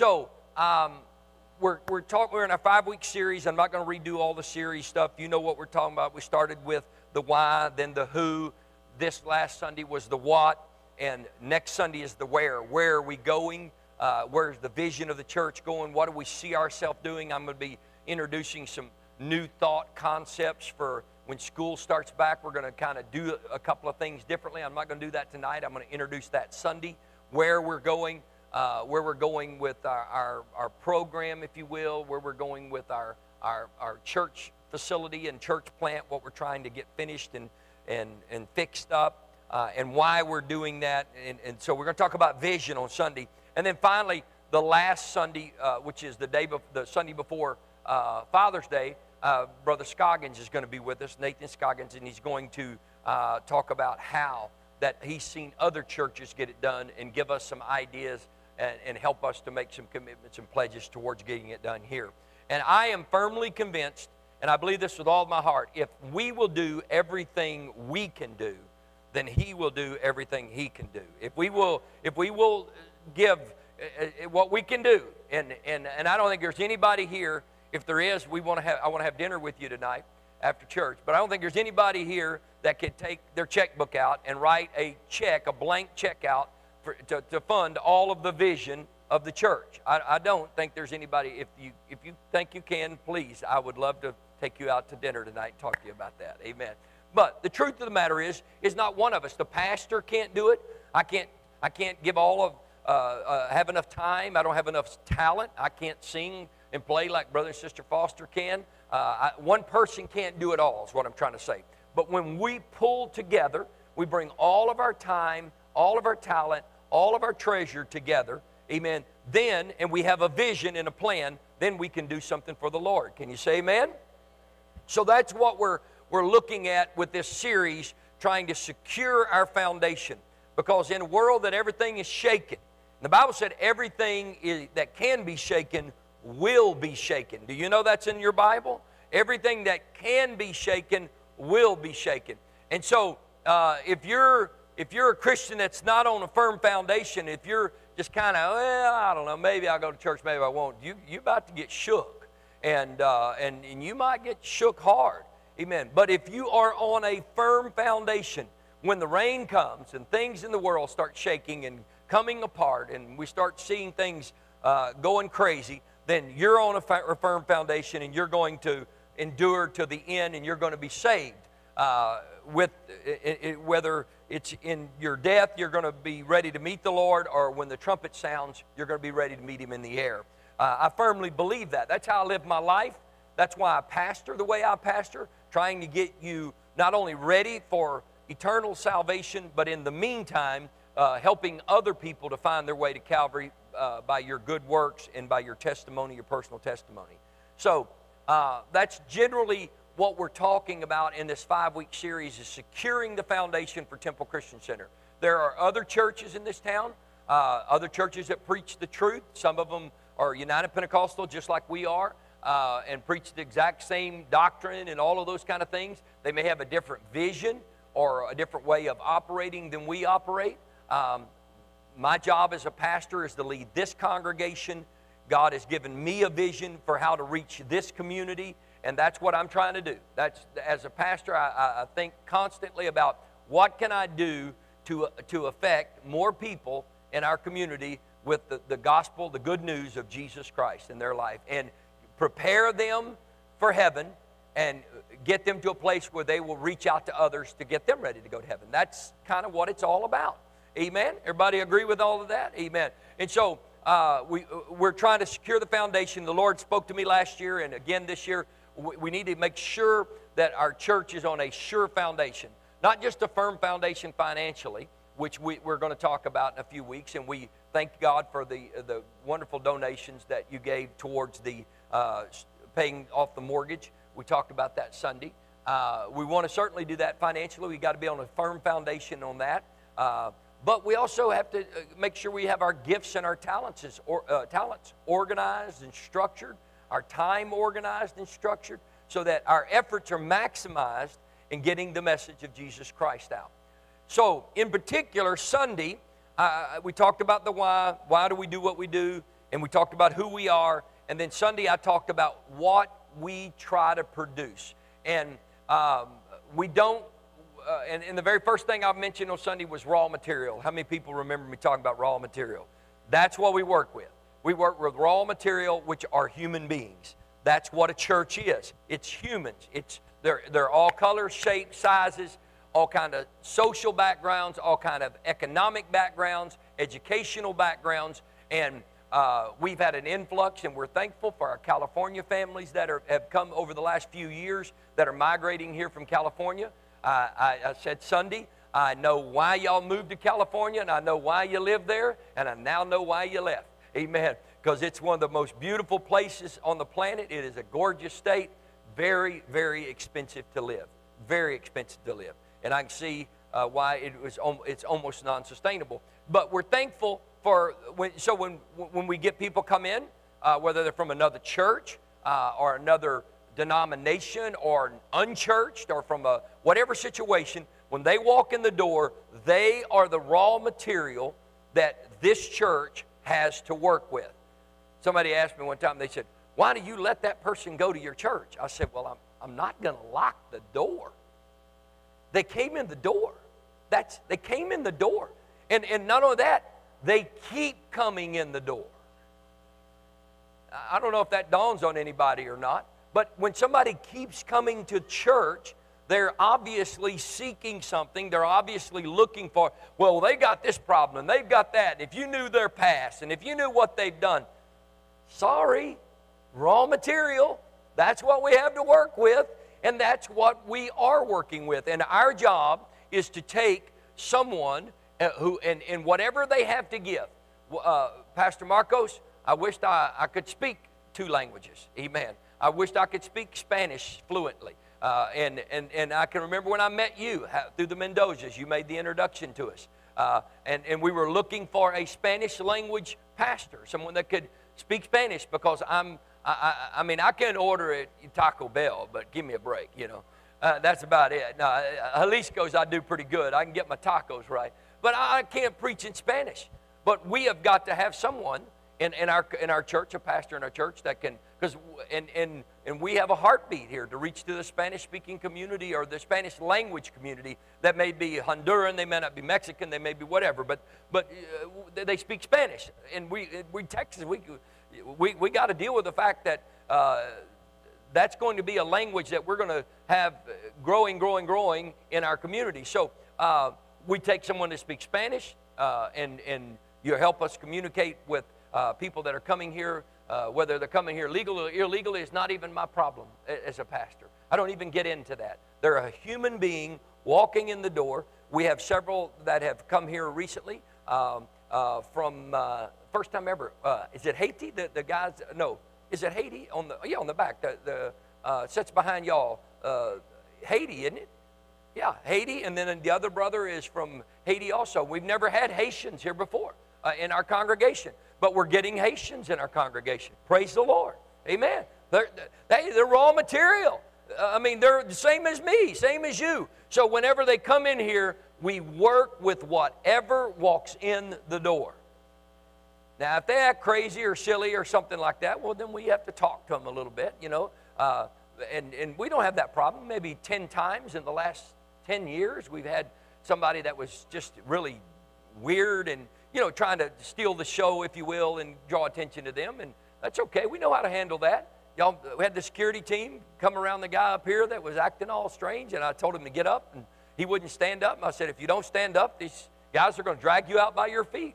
so um, we're we're talking. We're in a five week series. I'm not going to redo all the series stuff. You know what we're talking about. We started with the why, then the who. This last Sunday was the what, and next Sunday is the where. Where are we going? Uh, where's the vision of the church going? What do we see ourselves doing? I'm going to be introducing some new thought concepts for when school starts back. We're going to kind of do a couple of things differently. I'm not going to do that tonight. I'm going to introduce that Sunday, where we're going, uh, where we're going with our, our, our, program, if you will, where we're going with our, our, our church facility and church plant, what we're trying to get finished and, and, and fixed up, uh, and why we're doing that. And, and so we're going to talk about vision on Sunday. And then finally, the last Sunday, uh, which is the day, be- the Sunday before uh, Father's Day, uh, Brother Scoggins is going to be with us, Nathan Scoggins, and he's going to uh, talk about how that he's seen other churches get it done and give us some ideas and, and help us to make some commitments and pledges towards getting it done here. And I am firmly convinced, and I believe this with all my heart, if we will do everything we can do, then he will do everything he can do. If we will, if we will give uh, uh, what we can do, and, and, and I don't think there's anybody here if there is, we want to have, I want to have dinner with you tonight after church. But I don't think there's anybody here that could take their checkbook out and write a check, a blank check out for, to, to fund all of the vision of the church. I, I don't think there's anybody. If you if you think you can, please, I would love to take you out to dinner tonight and talk to you about that. Amen. But the truth of the matter is, is not one of us. The pastor can't do it. I can't. I can't give all of. Uh, uh, have enough time. I don't have enough talent. I can't sing and play like Brother and Sister Foster can. Uh, I, one person can't do it all, is what I'm trying to say. But when we pull together, we bring all of our time, all of our talent, all of our treasure together, amen, then, and we have a vision and a plan, then we can do something for the Lord. Can you say amen? So that's what we're, we're looking at with this series, trying to secure our foundation. Because in a world that everything is shaken, the Bible said everything is, that can be shaken will be shaken. Do you know that's in your Bible? Everything that can be shaken will be shaken. And so, uh, if you're if you're a Christian that's not on a firm foundation, if you're just kind of, well, I don't know, maybe I'll go to church, maybe I won't. You you're about to get shook, and uh, and and you might get shook hard. Amen. But if you are on a firm foundation, when the rain comes and things in the world start shaking and coming apart, and we start seeing things uh, going crazy, then you're on a firm foundation and you're going to endure to the end and you're going to be saved. Uh, with it, it, whether it's in your death, you're going to be ready to meet the Lord, or when the trumpet sounds, you're going to be ready to meet Him in the air. Uh, I firmly believe that. That's how I live my life. That's why I pastor the way I pastor, trying to get you not only ready for eternal salvation, but in the meantime, uh, helping other people to find their way to Calvary uh, by your good works and by your testimony, your personal testimony. So uh, that's generally what we're talking about in this five-week series is securing the foundation for Temple Christian Center. There are other churches in this town, uh, other churches that preach the truth. Some of them are United Pentecostal, just like we are. Uh, and preach the exact same doctrine and all of those kind of things. They may have a different vision or a different way of operating than we operate. Um, my job as a pastor is to lead this congregation. God has given me a vision for how to reach this community, and that's what I'm trying to do. That's as a pastor, I, I think constantly about what can I do to, to affect more people in our community with the, the gospel, the good news of Jesus Christ in their life, and prepare them for heaven and get them to a place where they will reach out to others to get them ready to go to heaven. That's kind of what it's all about. Amen. Everybody agree with all of that? Amen. And so uh, we, we're trying to secure the foundation. The Lord spoke to me last year and again this year. We, need to make sure that our church is on a sure foundation, not just a firm foundation financially, which we, we're going to talk about in a few weeks. And we thank God for the, the wonderful donations that you gave towards the uh, paying off the mortgage. We talked about that Sunday. Uh, we want to certainly do that financially. We've got to be on a firm foundation on that. Uh, but we also have to uh, make sure we have our gifts and our talents, or, uh, talents organized and structured, our time organized and structured, so that our efforts are maximized in getting the message of Jesus Christ out. So, in particular, Sunday, uh, we talked about the why. Why do we do what we do? and we talked about who we are. And then Sunday, I talked about what we try to produce. And um, we don't, uh, and, and the very first thing I mentioned on Sunday was raw material. How many people remember me talking about raw material? That's what we work with. We work with raw material, which are human beings. That's what a church is. It's humans. It's they're, they're all colors, shapes, sizes, all kind of social backgrounds, all kind of economic backgrounds, educational backgrounds, and uh, we've had an influx, and we're thankful for our California families that are, have come over the last few years that are migrating here from California. Uh, I, I said Sunday, I know why y'all moved to California, and I know why you live there, and I now know why you left. Amen. Because it's one of the most beautiful places on the planet. It is a gorgeous state, very, very expensive to live. Very expensive to live. And I can see uh, why it was, it's almost non sustainable. But we're thankful for when, so when, when we get people come in, uh, whether they're from another church uh, or another denomination or unchurched or from a whatever situation, when they walk in the door, they are the raw material that this church has to work with. Somebody asked me one time, they said, Why do you let that person go to your church? I said, Well, I'm, I'm not going to lock the door. They came in the door. That's, they came in the door. And, and not only that, they keep coming in the door. I don't know if that dawns on anybody or not, but when somebody keeps coming to church, they're obviously seeking something. They're obviously looking for, well, they got this problem, and they've got that. If you knew their past and if you knew what they've done, sorry, raw material. That's what we have to work with, and that's what we are working with. And our job is to take someone uh, who, and, and whatever they have to give. Uh, Pastor Marcos, I wished I, I could speak two languages. Amen. I wished I could speak Spanish fluently. Uh, and, and, and I can remember when I met you how, through the Mendozas, you made the introduction to us. Uh, and, and we were looking for a Spanish language pastor, someone that could speak Spanish because I'm, I, I, I mean, I can order at Taco Bell, but give me a break, you know. Uh, that's about it. Now, Jalisco's I do pretty good. I can get my tacos right but I can't preach in Spanish. But we have got to have someone in, in, our, in our church, a pastor in our church that can, because, and, and, and we have a heartbeat here to reach to the Spanish speaking community or the Spanish language community that may be Honduran, they may not be Mexican, they may be whatever, but, but uh, they speak Spanish. And we, we Texas, we, we, we got to deal with the fact that uh, that's going to be a language that we're going to have growing, growing, growing in our community. So, uh, we take someone to speak Spanish uh, and, and you help us communicate with uh, people that are coming here, uh, whether they're coming here legally or illegally is not even my problem as a pastor. I don't even get into that. They're a human being walking in the door. We have several that have come here recently um, uh, from uh, first time ever. Uh, is it Haiti? The, the guys, no. Is it Haiti? On the, yeah, on the back. The, the sits behind y'all. Haiti, isn't it? Yeah, Haiti, and then the other brother is from Haiti also. We've never had Haitians here before uh, in our congregation, but we're getting Haitians in our congregation. Praise the Lord. Amen. They're, they, they're raw material. Uh, I mean, they're the same as me, same as you. So whenever they come in here, we work with whatever walks in the door. Now, if they act crazy or silly or something like that, well, then we have to talk to them a little bit, you know. Uh, and, and we don't have that problem. Maybe 10 times in the last 10 years, we've had somebody that was just really weird and, you know, trying to steal the show, if you will, and draw attention to them. And that's okay. We know how to handle that. Y'all, we had the security team come around the guy up here that was acting all strange, and I told him to get up, and he wouldn't stand up. And I said, if you don't stand up, these guys are going to drag you out by your feet.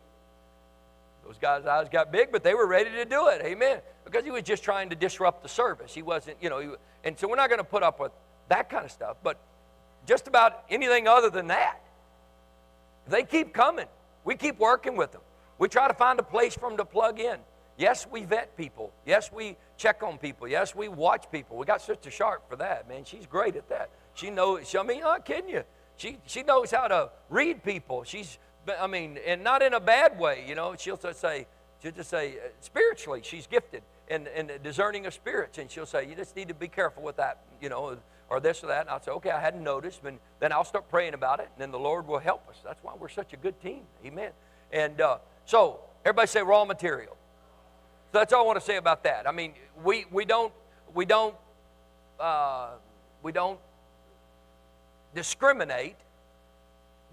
Those guys' eyes got big, but they were ready to do it. Amen. Because he was just trying to disrupt the service. He wasn't, you know, he, and so we're not going to put up with that kind of stuff. But just about anything other than that. They keep coming. We keep working with them. We try to find a place for them to plug in. Yes, we vet people. Yes, we check on people. Yes, we watch people. We got Sister Sharp for that, man. She's great at that. She knows, I mean, I'm kidding you. She, she knows how to read people. She's, I mean, and not in a bad way, you know. She'll just say, she'll just say, uh, spiritually, she's gifted and, and discerning of spirits. And she'll say, you just need to be careful with that, you know or this or that. And I'll say, okay, I hadn't noticed. And then I'll start praying about it, and then the Lord will help us. That's why we're such a good team. Amen. And uh, so, everybody say raw material. So that's all I want to say about that. I mean, we, we don't, we don't, uh, we don't discriminate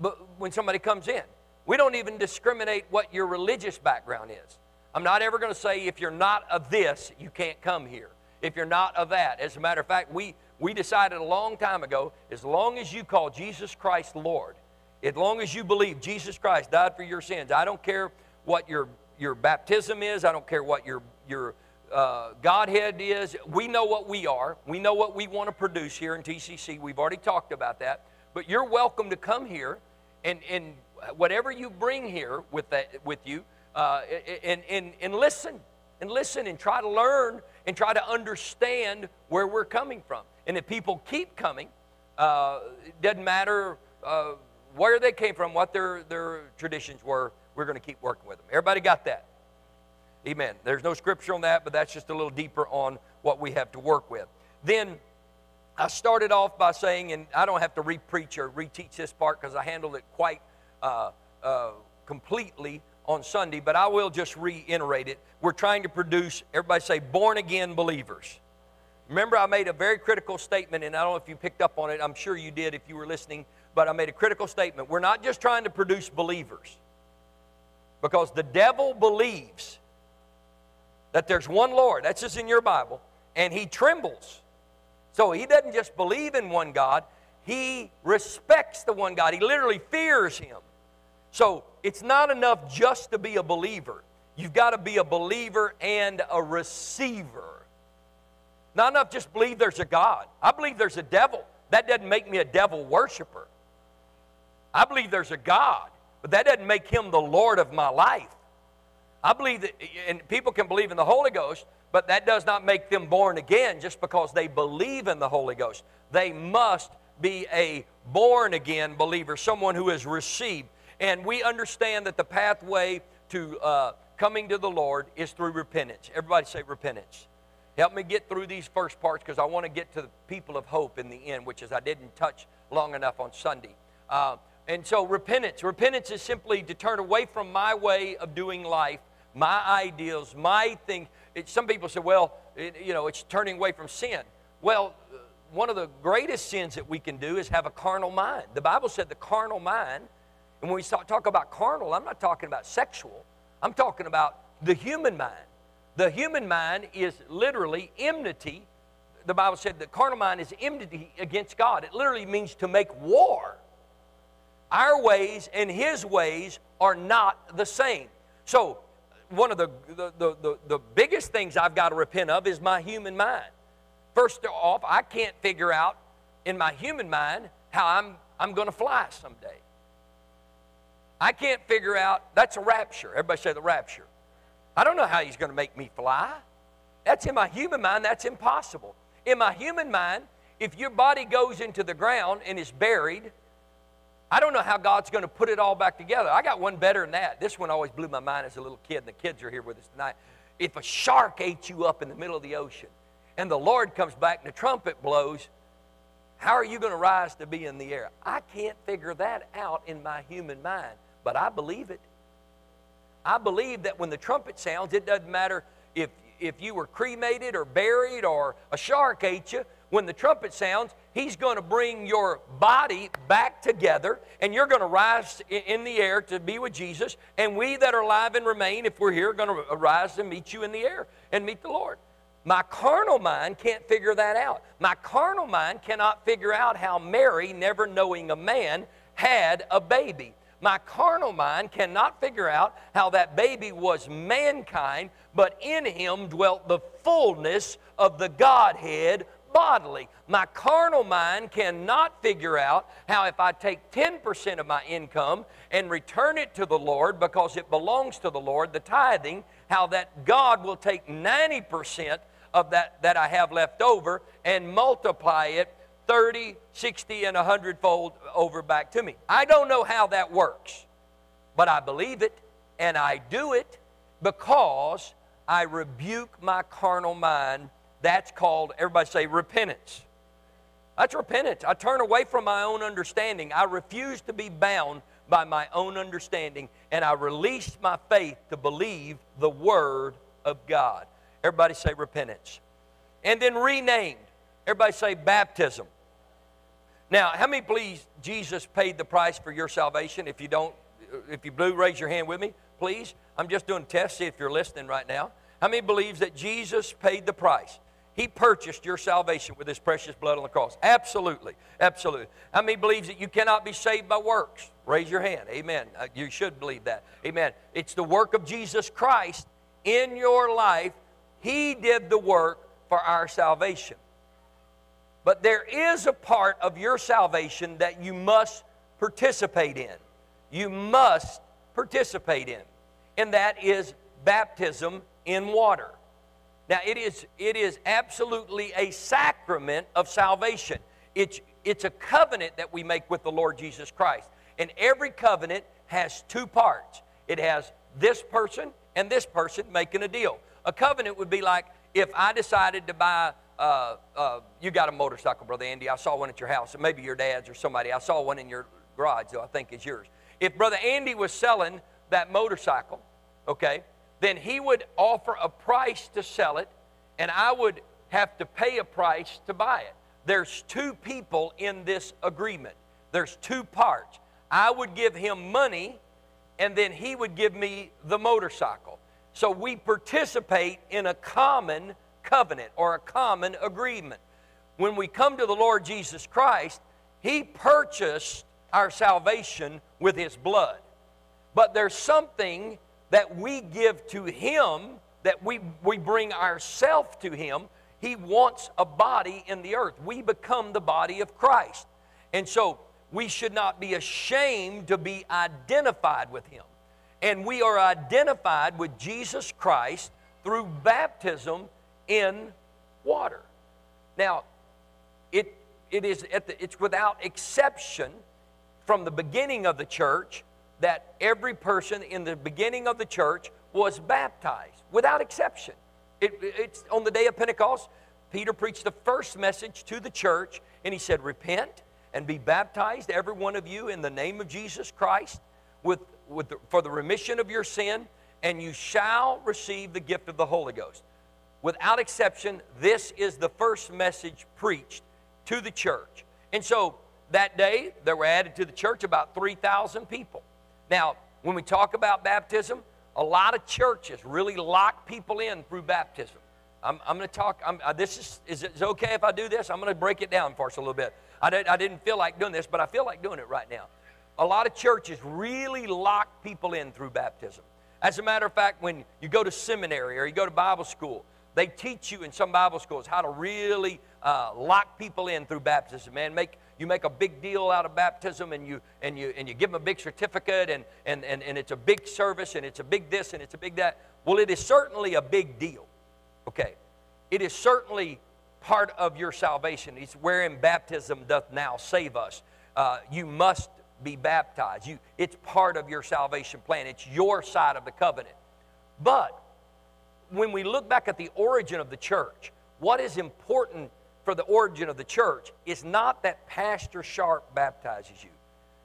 but when somebody comes in. We don't even discriminate what your religious background is. I'm not ever going to say if you're not of this, you can't come here. If you're not of that. As a matter of fact, we, we decided a long time ago as long as you call Jesus Christ Lord, as long as you believe Jesus Christ died for your sins, I don't care what your, your baptism is, I don't care what your, your uh, Godhead is. We know what we are, we know what we want to produce here in TCC. We've already talked about that. But you're welcome to come here and, and whatever you bring here with, that, with you, uh, and, and, and listen and listen and try to learn and try to understand where we're coming from. And if people keep coming, uh, doesn't matter uh, where they came from, what their, their traditions were, we're going to keep working with them. Everybody got that? Amen. There's no scripture on that, but that's just a little deeper on what we have to work with. Then I started off by saying, and I don't have to re-preach or reteach this part because I handled it quite uh, uh, completely on Sunday, but I will just reiterate it. We're trying to produce, everybody say, born again believers. Remember, I made a very critical statement, and I don't know if you picked up on it. I'm sure you did if you were listening, but I made a critical statement. We're not just trying to produce believers, because the devil believes that there's one Lord. That's just in your Bible, and he trembles. So he doesn't just believe in one God, he respects the one God. He literally fears him. So it's not enough just to be a believer. You've got to be a believer and a receiver. Not enough just believe there's a God. I believe there's a devil. That doesn't make me a devil worshiper. I believe there's a God, but that doesn't make him the Lord of my life. I believe that, and people can believe in the Holy Ghost, but that does not make them born again just because they believe in the Holy Ghost. They must be a born again believer, someone who has received. And we understand that the pathway to uh, coming to the Lord is through repentance. Everybody say repentance. Help me get through these first parts because I want to get to the people of hope in the end, which is I didn't touch long enough on Sunday. Uh, and so repentance. Repentance is simply to turn away from my way of doing life, my ideals, my thing. It, some people say, well, it, you know, it's turning away from sin. Well, one of the greatest sins that we can do is have a carnal mind. The Bible said the carnal mind, and when we talk about carnal, I'm not talking about sexual, I'm talking about the human mind. The human mind is literally enmity. The Bible said the carnal mind is enmity against God. It literally means to make war. Our ways and His ways are not the same. So, one of the, the, the, the, the biggest things I've got to repent of is my human mind. First off, I can't figure out in my human mind how I'm, I'm going to fly someday. I can't figure out, that's a rapture. Everybody say the rapture. I don't know how he's going to make me fly. That's in my human mind, that's impossible. In my human mind, if your body goes into the ground and is buried, I don't know how God's going to put it all back together. I got one better than that. This one always blew my mind as a little kid, and the kids are here with us tonight. If a shark ate you up in the middle of the ocean, and the Lord comes back and the trumpet blows, how are you going to rise to be in the air? I can't figure that out in my human mind, but I believe it. I believe that when the trumpet sounds, it doesn't matter if, if you were cremated or buried or a shark ate you. When the trumpet sounds, He's going to bring your body back together, and you're going to rise in the air to be with Jesus. And we that are alive and remain, if we're here, are going to rise and meet you in the air and meet the Lord. My carnal mind can't figure that out. My carnal mind cannot figure out how Mary, never knowing a man, had a baby. My carnal mind cannot figure out how that baby was mankind, but in him dwelt the fullness of the Godhead bodily. My carnal mind cannot figure out how, if I take 10% of my income and return it to the Lord because it belongs to the Lord, the tithing, how that God will take 90% of that that I have left over and multiply it 30, 60, and 100 fold over back to me. I don't know how that works, but I believe it and I do it because I rebuke my carnal mind. That's called, everybody say, repentance. That's repentance. I turn away from my own understanding. I refuse to be bound by my own understanding, and I release my faith to believe the Word of God. Everybody say repentance. And then renamed. Everybody say baptism. Now, how many believes Jesus paid the price for your salvation? If you don't, if you blew, raise your hand with me, please. I'm just doing tests, see if you're listening right now. How many believes that Jesus paid the price? He purchased your salvation with his precious blood on the cross. Absolutely. Absolutely. How many believes that you cannot be saved by works? Raise your hand. Amen. Uh, you should believe that. Amen. It's the work of Jesus Christ in your life. He did the work for our salvation. But there is a part of your salvation that you must participate in. You must participate in. And that is baptism in water. Now, it is, it is absolutely a sacrament of salvation. It's, it's a covenant that we make with the Lord Jesus Christ. And every covenant has two parts it has this person and this person making a deal. A covenant would be like if I decided to buy, uh, uh, you got a motorcycle, Brother Andy. I saw one at your house, maybe your dad's or somebody. I saw one in your garage, though I think is yours. If Brother Andy was selling that motorcycle, okay, then he would offer a price to sell it, and I would have to pay a price to buy it. There's two people in this agreement, there's two parts. I would give him money, and then he would give me the motorcycle. So we participate in a common covenant or a common agreement. When we come to the Lord Jesus Christ, he purchased our salvation with his blood. But there's something that we give to Him, that we, we bring ourself to Him. He wants a body in the earth. We become the body of Christ. And so we should not be ashamed to be identified with Him. And we are identified with Jesus Christ through baptism in water. Now, it, it is at the, it's without exception from the beginning of the church that every person in the beginning of the church was baptized without exception. It, it's on the day of Pentecost. Peter preached the first message to the church, and he said, Repent and be baptized, every one of you, in the name of Jesus Christ, with, with the, for the remission of your sin, and you shall receive the gift of the Holy Ghost. Without exception, this is the first message preached to the church. And so that day, there were added to the church about 3,000 people. Now, when we talk about baptism, a lot of churches really lock people in through baptism. I'm, I'm going to talk. I'm, uh, this is, is it okay if I do this? I'm going to break it down for us a little bit. I, did, I didn't feel like doing this, but I feel like doing it right now. A lot of churches really lock people in through baptism. As a matter of fact, when you go to seminary or you go to Bible school, they teach you in some Bible schools how to really uh, lock people in through baptism, man. Make you make a big deal out of baptism and you and you and you give them a big certificate and, and, and, and it's a big service and it's a big this and it's a big that. Well, it is certainly a big deal. Okay. It is certainly part of your salvation. It's wherein baptism doth now save us. Uh, you must be baptized. You, it's part of your salvation plan. It's your side of the covenant. But when we look back at the origin of the church, what is important for the origin of the church is not that Pastor Sharp baptizes you.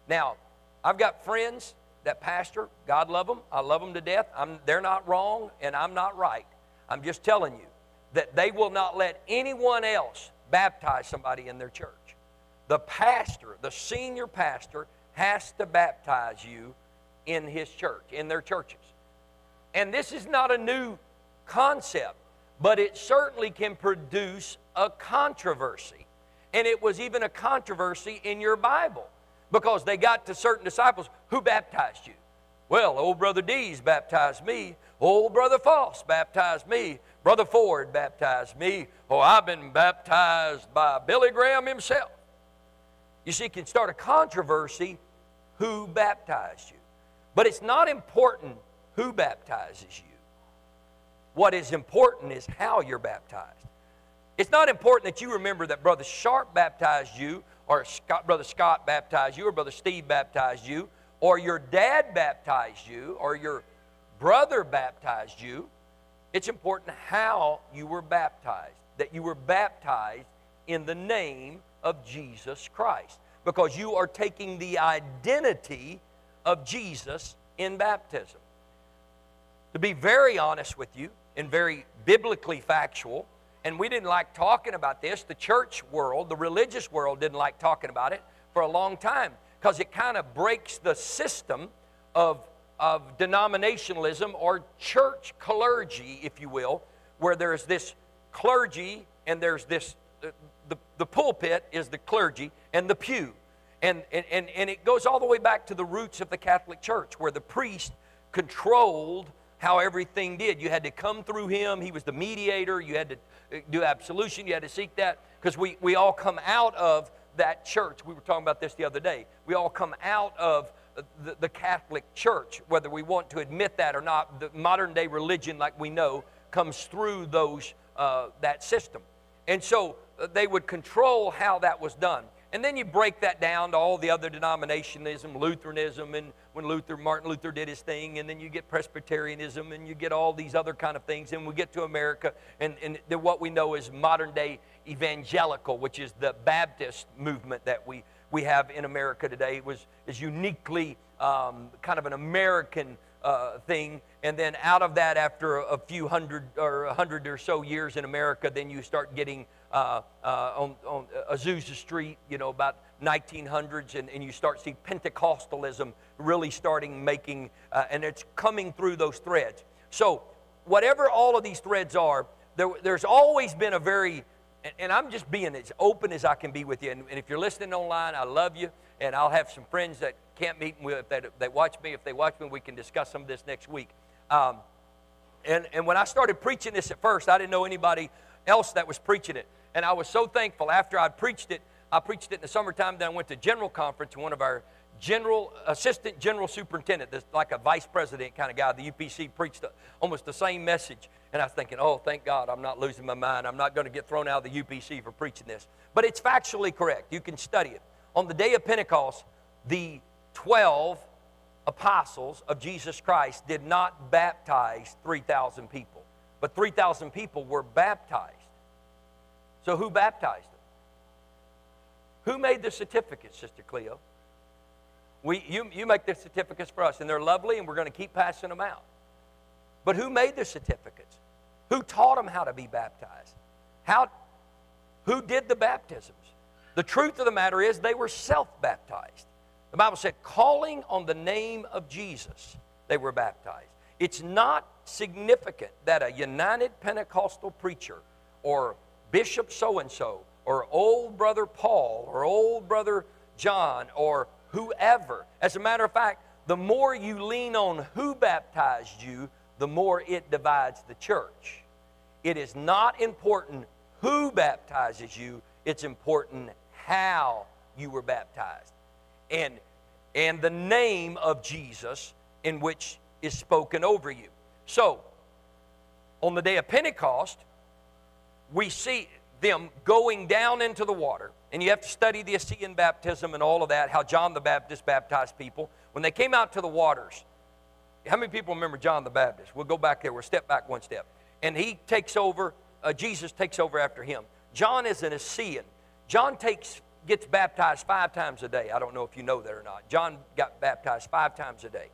Now, I've got friends that pastor, God love them, I love them to death. I'm, they're not wrong, and I'm not right. I'm just telling you that they will not let anyone else baptize somebody in their church. The pastor, the senior pastor, has to baptize you in his church, in their churches. And this is not a new concept but it certainly can produce a controversy. And it was even a controversy in your Bible because they got to certain disciples who baptized you. Well, old brother Dees baptized me. Old brother Foss baptized me. Brother Ford baptized me. Oh, I've been baptized by Billy Graham himself. You see, can start a controversy who baptized you. But it's not important who baptizes you. What is important is how you're baptized. It's not important that you remember that Brother Sharp baptized you, or Scott, Brother Scott baptized you, or Brother Steve baptized you, or your dad baptized you, or your brother baptized you. It's important how you were baptized, that you were baptized in the name of Jesus Christ, because you are taking the identity of Jesus in baptism. To be very honest with you, and very biblically factual. And we didn't like talking about this. The church world, the religious world, didn't like talking about it for a long time because it kind of breaks the system of, of denominationalism or church clergy, if you will, where there's this clergy and there's this, the, the, the pulpit is the clergy and the pew. And, and, and, and it goes all the way back to the roots of the Catholic Church, where the priest controlled how everything did. You had to come through him, he was the mediator. You had to uh, do absolution, you had to seek that, because we, we all come out of that church. We were talking about this the other day. We all come out of the, the Catholic Church, whether we want to admit that or not. The modern day religion, like we know, comes through those, uh, that system. And so uh, they would control how that was done. And then you break that down to all the other denominationism, Lutheranism, and when Luther, Martin Luther did his thing, and then you get Presbyterianism, and you get all these other kind of things, and we get to America, and, and what we know is modern day evangelical, which is the Baptist movement that we, we have in America today, was is uniquely um, kind of an American uh, thing. And then out of that, after a few hundred or a hundred or so years in America, then you start getting uh, uh, on, on Azusa Street, you know, about 1900s, and, and you start see Pentecostalism really starting making, uh, and it's coming through those threads. So whatever all of these threads are, there, there's always been a very and, and, I'm just being as open as I can be with you. And, and, if you're listening online, I love you. And I'll have some friends that can't meet with that they watch me. If they watch me, we can discuss some of this next week. Um, and, and when I started preaching this at first, I didn't know anybody else that was preaching it. And I was so thankful after I'd preached it. I preached it in the summertime. Then I went to general conference. One of our general assistant general superintendent, this, like a vice president kind of guy, the UPC preached almost the same message. And I was thinking, oh, thank God, I'm not losing my mind. I'm not going to get thrown out of the UPC for preaching this. But it's factually correct. You can study it. On the day of Pentecost, the 12 apostles of Jesus Christ did not baptize 3,000 people, but 3,000 people were baptized. So who baptized them? Who made the certificates, Sister Cleo? We, you, you make the certificates for us, and they're lovely, and we're going to keep passing them out. But who made the certificates? Who taught them how to be baptized? How, who did the baptisms? The truth of the matter is they were self baptized. The Bible said, calling on the name of Jesus, they were baptized. It's not significant that a United Pentecostal preacher or Bishop so and so, or old brother Paul, or old brother John, or whoever. As a matter of fact, the more you lean on who baptized you, the more it divides the church. It is not important who baptizes you, it's important how you were baptized. And, and the name of Jesus in which is spoken over you. So, on the day of Pentecost, we see them going down into the water. And you have to study the Essene baptism and all of that, how John the Baptist baptized people. When they came out to the waters, how many people remember John the Baptist? We'll go back there. We'll step back one step. And he takes over, uh, Jesus takes over after him. John is an Essene. John takes, gets baptized five times a day. I don't know if you know that or not. John got baptized five times a day.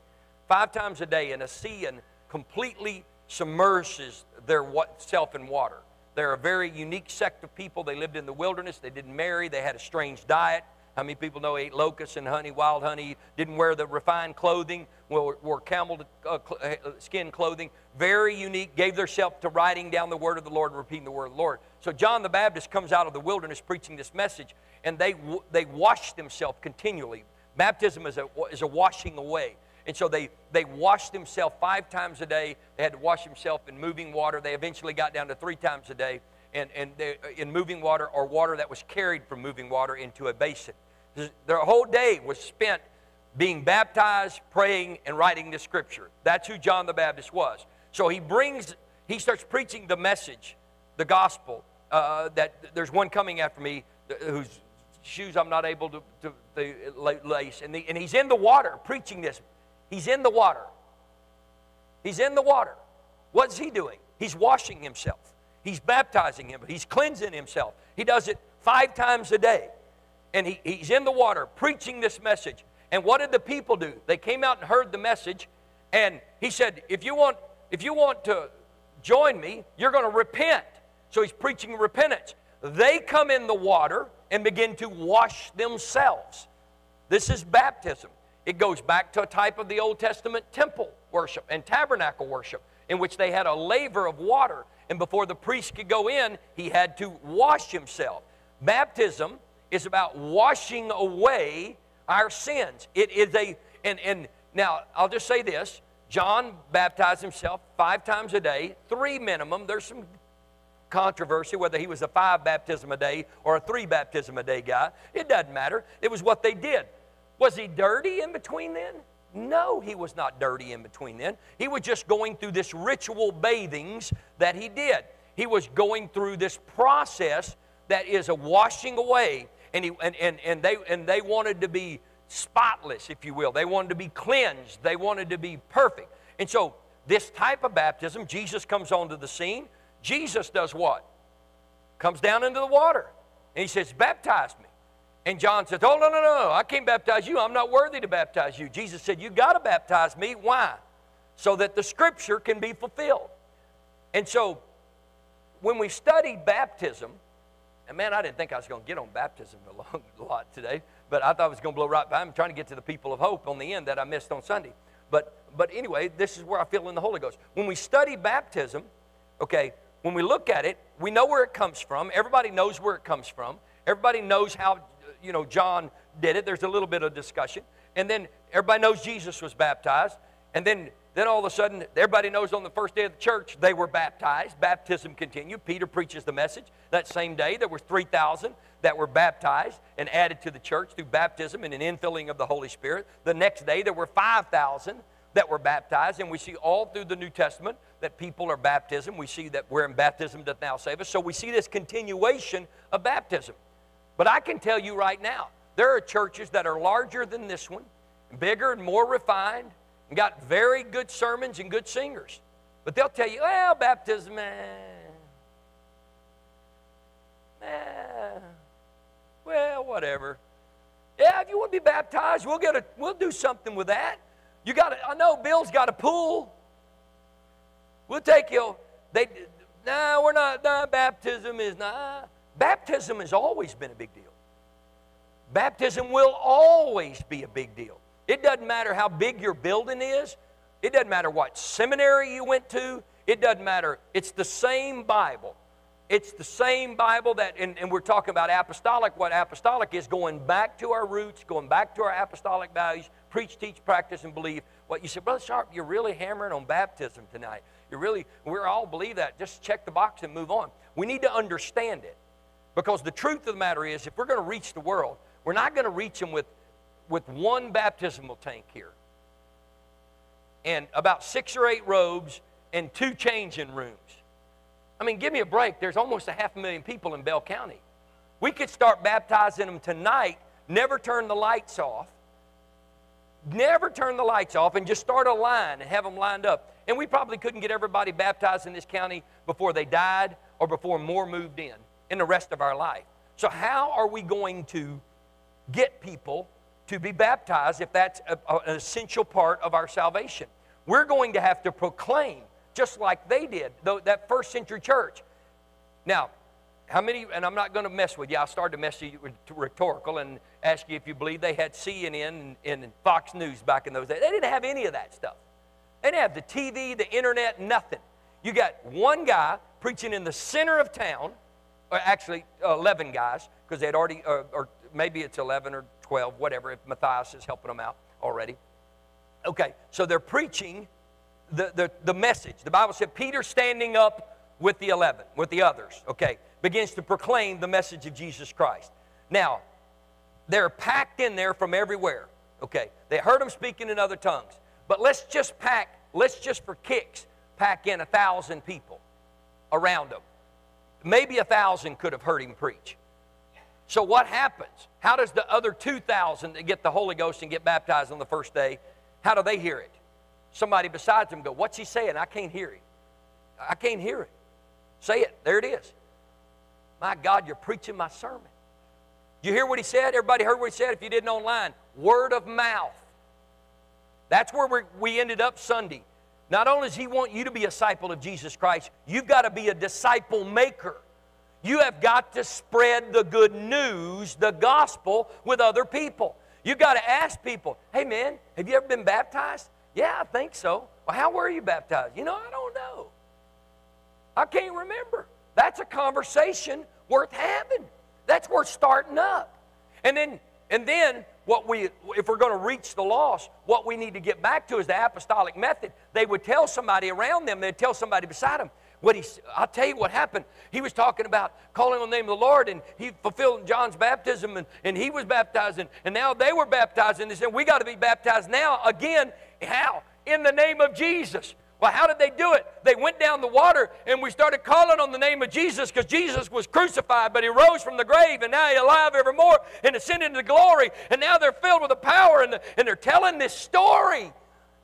Five times a day, an Essene completely submerges their self in water. They're a very unique sect of people. They lived in the wilderness. They didn't marry. They had a strange diet. How many people know ate locusts and honey, wild honey, didn't wear the refined clothing, wore, wore camel uh, uh, skin clothing? Very unique, gave themselves to writing down the word of the Lord and repeating the word of the Lord. So John the Baptist comes out of the wilderness preaching this message, and they, they wash themselves continually. Baptism is a, is a washing away. And so they, they washed themselves five times a day. They had to wash themselves in moving water. They eventually got down to three times a day and, and they, in moving water or water that was carried from moving water into a basin. Their whole day was spent being baptized, praying, and writing the scripture. That's who John the Baptist was. So he brings, he starts preaching the message, the gospel, uh, that there's one coming after me whose shoes I'm not able to, to, to lace. And, the, and he's in the water preaching this He's in the water. He's in the water. What's he doing? He's washing himself. He's baptizing him. He's cleansing himself. He does it five times a day. And he, he's in the water preaching this message. And what did the people do? They came out and heard the message. And he said, if you want, if you want to join me, you're going to repent. So he's preaching repentance. They come in the water and begin to wash themselves. This is baptism. It goes back to a type of the Old Testament temple worship and tabernacle worship in which they had a laver of water. And before the priest could go in, he had to wash himself. Baptism is about washing away our sins. It is a, and, and now I'll just say this John baptized himself five times a day, three minimum. There's some controversy whether he was a five baptism a day or a three baptism a day guy. It doesn't matter. It was what they did. Was he dirty in between then? No, he was not dirty in between then. He was just going through this ritual bathings that he did. He was going through this process that is a washing away. And, he, and, and, and, they, and they wanted to be spotless, if you will. They wanted to be cleansed. They wanted to be perfect. And so, this type of baptism, Jesus comes onto the scene. Jesus does what? Comes down into the water. And he says, Baptize me. And John says, Oh, no, no, no, I can't baptize you. I'm not worthy to baptize you. Jesus said, You got to baptize me. Why? So that the scripture can be fulfilled. And so, when we studied baptism, and man, I didn't think I was going to get on baptism a lot today, but I thought I was going to blow right by. I'm trying to get to the people of hope on the end that I missed on Sunday. But, but anyway, this is where I feel in the Holy Ghost. When we study baptism, okay, when we look at it, we know where it comes from. Everybody knows where it comes from. Everybody knows how you know, John did it. There's a little bit of discussion. And then everybody knows Jesus was baptized. And then, then all of a sudden, everybody knows on the first day of the church they were baptized. Baptism continued. Peter preaches the message. That same day, there were 3,000 that were baptized and added to the church through baptism and an infilling of the Holy Spirit. The next day, there were 5,000 that were baptized. And we see all through the New Testament that people are baptism. We see that we're in baptism doth now save us. So we see this continuation of baptism. But I can tell you right now, there are churches that are larger than this one, bigger and more refined, and got very good sermons and good singers. But they'll tell you, well, baptism, eh, eh, well, whatever. Yeah, if you want to be baptized, we'll get a, we'll do something with that. You got I know Bill's got a pool. We'll take you. They, nah, we're not. Nah, baptism is not. Baptism has always been a big deal. Baptism will always be a big deal. It doesn't matter how big your building is, it doesn't matter what seminary you went to, it doesn't matter. It's the same Bible. It's the same Bible that, and, and, we're talking about apostolic. What apostolic is going back to our roots, going back to our apostolic values, preach, teach, practice, and believe. What you said, Brother Sharp, you're really hammering on baptism tonight. You really, we all believe that. Just check the box and move on. We need to understand it. Because the truth of the matter is, if we're going to reach the world, we're not going to reach them with, with one baptismal tank here and about six or eight robes and two changing rooms. I mean, give me a break. There's almost a half a million people in Bell County. We could start baptizing them tonight, never turn the lights off, never turn the lights off, and just start a line and have them lined up. And we probably couldn't get everybody baptized in this county before they died or before more moved in in the rest of our life. So, how are we going to get people to be baptized if that's a, a, an essential part of our salvation? We're going to have to proclaim, just like they did, though, that first century church. Now, how many, and I'm not going to mess with you, I started to mess with you with rhetorical and ask you if you believe they had CNN and, and Fox News back in those days. They didn't have any of that stuff. They didn't have the TV, the internet, nothing. You got one guy preaching in the center of town or actually 11 guys, because they had already, uh, or maybe it's 11 or 12, whatever, if Matthias is helping them out already. Okay, so they're preaching the, the, the message. The Bible said Peter standing up with the 11, with the others, okay, begins to proclaim the message of Jesus Christ. Now, they're packed in there from everywhere, okay. They heard them speaking in other tongues. But let's just pack, let's just for kicks, pack in a thousand people around them. Maybe a thousand could have heard him preach. So what happens? How does the other 2,000 that get the Holy Ghost and get baptized on the first day, how do they hear it? Somebody besides them go, what's he saying? I can't hear him. I can't hear it. Say it. There it is. My God, you're preaching my sermon. You hear what he said? Everybody heard what he said if you didn't online. Word of mouth. That's where we ended up Sunday. Not only does He want you to be a disciple of Jesus Christ, you've got to be a disciple maker. You have got to spread the good news, the gospel, with other people. You've got to ask people, hey man, have you ever been baptized? Yeah, I think so. Well, how were you baptized? You know, I don't know. I can't remember. That's a conversation worth having. That's worth starting up. And then, and then what we, if we're going to reach the lost, what we need to get back to is the apostolic method. They would tell somebody around them, they'd tell somebody beside them. What he, I'll tell you what happened. He was talking about calling on the name of the Lord, and he fulfilled John's baptism, and, and he was baptizing, and now they were baptized, and they said, We got to be baptized now again. How? In the name of Jesus. Well, how did they do it? They went down the water and we started calling on the name of Jesus because Jesus was crucified, but he rose from the grave and now he's alive evermore and ascended into glory. And now they're filled with the power and, the, and they're telling this story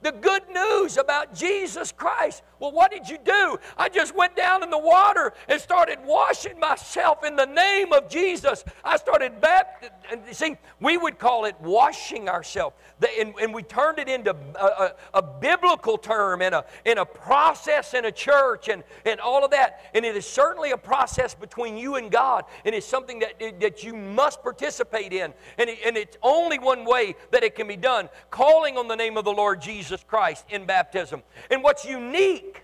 the good news about Jesus Christ. Well, what did you do? I just went down in the water and started washing myself in the name of Jesus. I started baptizing. You see, we would call it washing ourselves. And, and we turned it into a, a, a, biblical term and a, and a process in a church and, and all of that. And it is certainly a process between you and God. And it's something that, that you must participate in. And, it, and it's only one way that it can be done calling on the name of the Lord Jesus Christ in baptism. And what's unique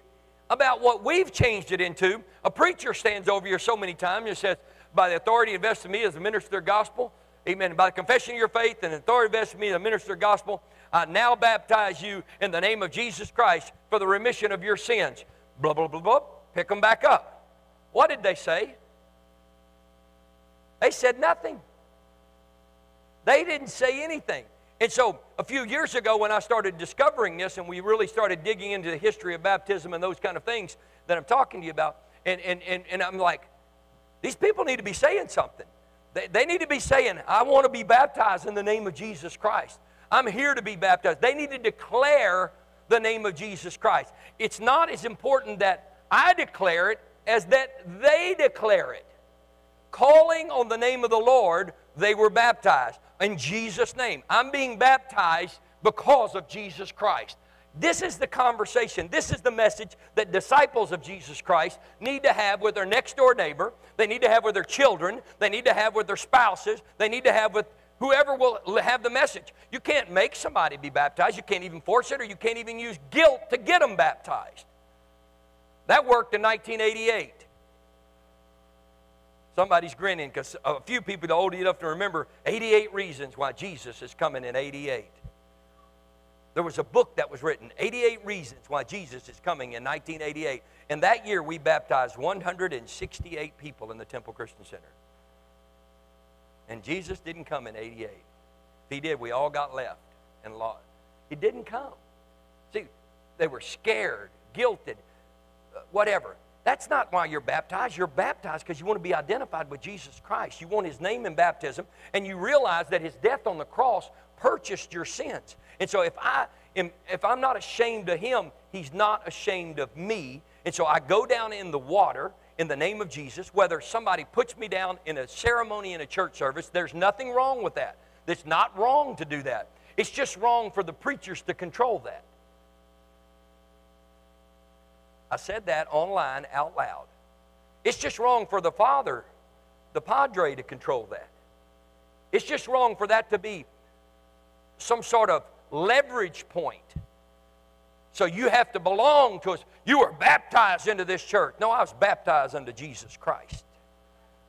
about what we've changed it into, a preacher stands over you so many times and says, By the authority invested in me as a minister of the gospel, Amen. By the confession of your faith and the authority vested in me, as a minister of the gospel, I now baptize you in the name of Jesus Christ for the remission of your sins. Blah, blah, blah, blah. Pick them back up. What did they say? They said nothing. They didn't say anything. And so, a few years ago, when I started discovering this and we really started digging into the history of baptism and those kind of things that I'm talking to you about, and, and, and, and I'm like, these people need to be saying something. They, they need to be saying, I want to be baptized in the name of Jesus Christ. I'm here to be baptized. They need to declare the name of Jesus Christ. It's not as important that I declare it as that they declare it. Calling on the name of the Lord, they were baptized in Jesus' name. I'm being baptized because of Jesus Christ. This is the conversation. This is the message that disciples of Jesus Christ need to have with their next door neighbor. They need to have with their children. They need to have with their spouses. They need to have with whoever will have the message. You can't make somebody be baptized. You can't even force it, or you can't even use guilt to get them baptized. That worked in 1988. Somebody's grinning because a few people are old enough to remember 88 reasons why Jesus is coming in 88. There was a book that was written, 88 Reasons Why Jesus is Coming in 1988. And that year we baptized 168 people in the Temple Christian Center. And Jesus didn't come in 88. If he did, we all got left and lost. He didn't come. See, they were scared, guilted, uh, whatever. That's not why you're baptized. You're baptized because you want to be identified with Jesus Christ. You want his name in baptism, and you realize that his death on the cross purchased your sins. And so if I am, if I'm not ashamed of him, he's not ashamed of me. And so I go down in the water in the name of Jesus, whether somebody puts me down in a ceremony in a church service, there's nothing wrong with that. It's not wrong to do that. It's just wrong for the preachers to control that. I said that online out loud. It's just wrong for the father, the padre, to control that. It's just wrong for that to be some sort of leverage point. So you have to belong to us. You were baptized into this church. No, I was baptized unto Jesus Christ.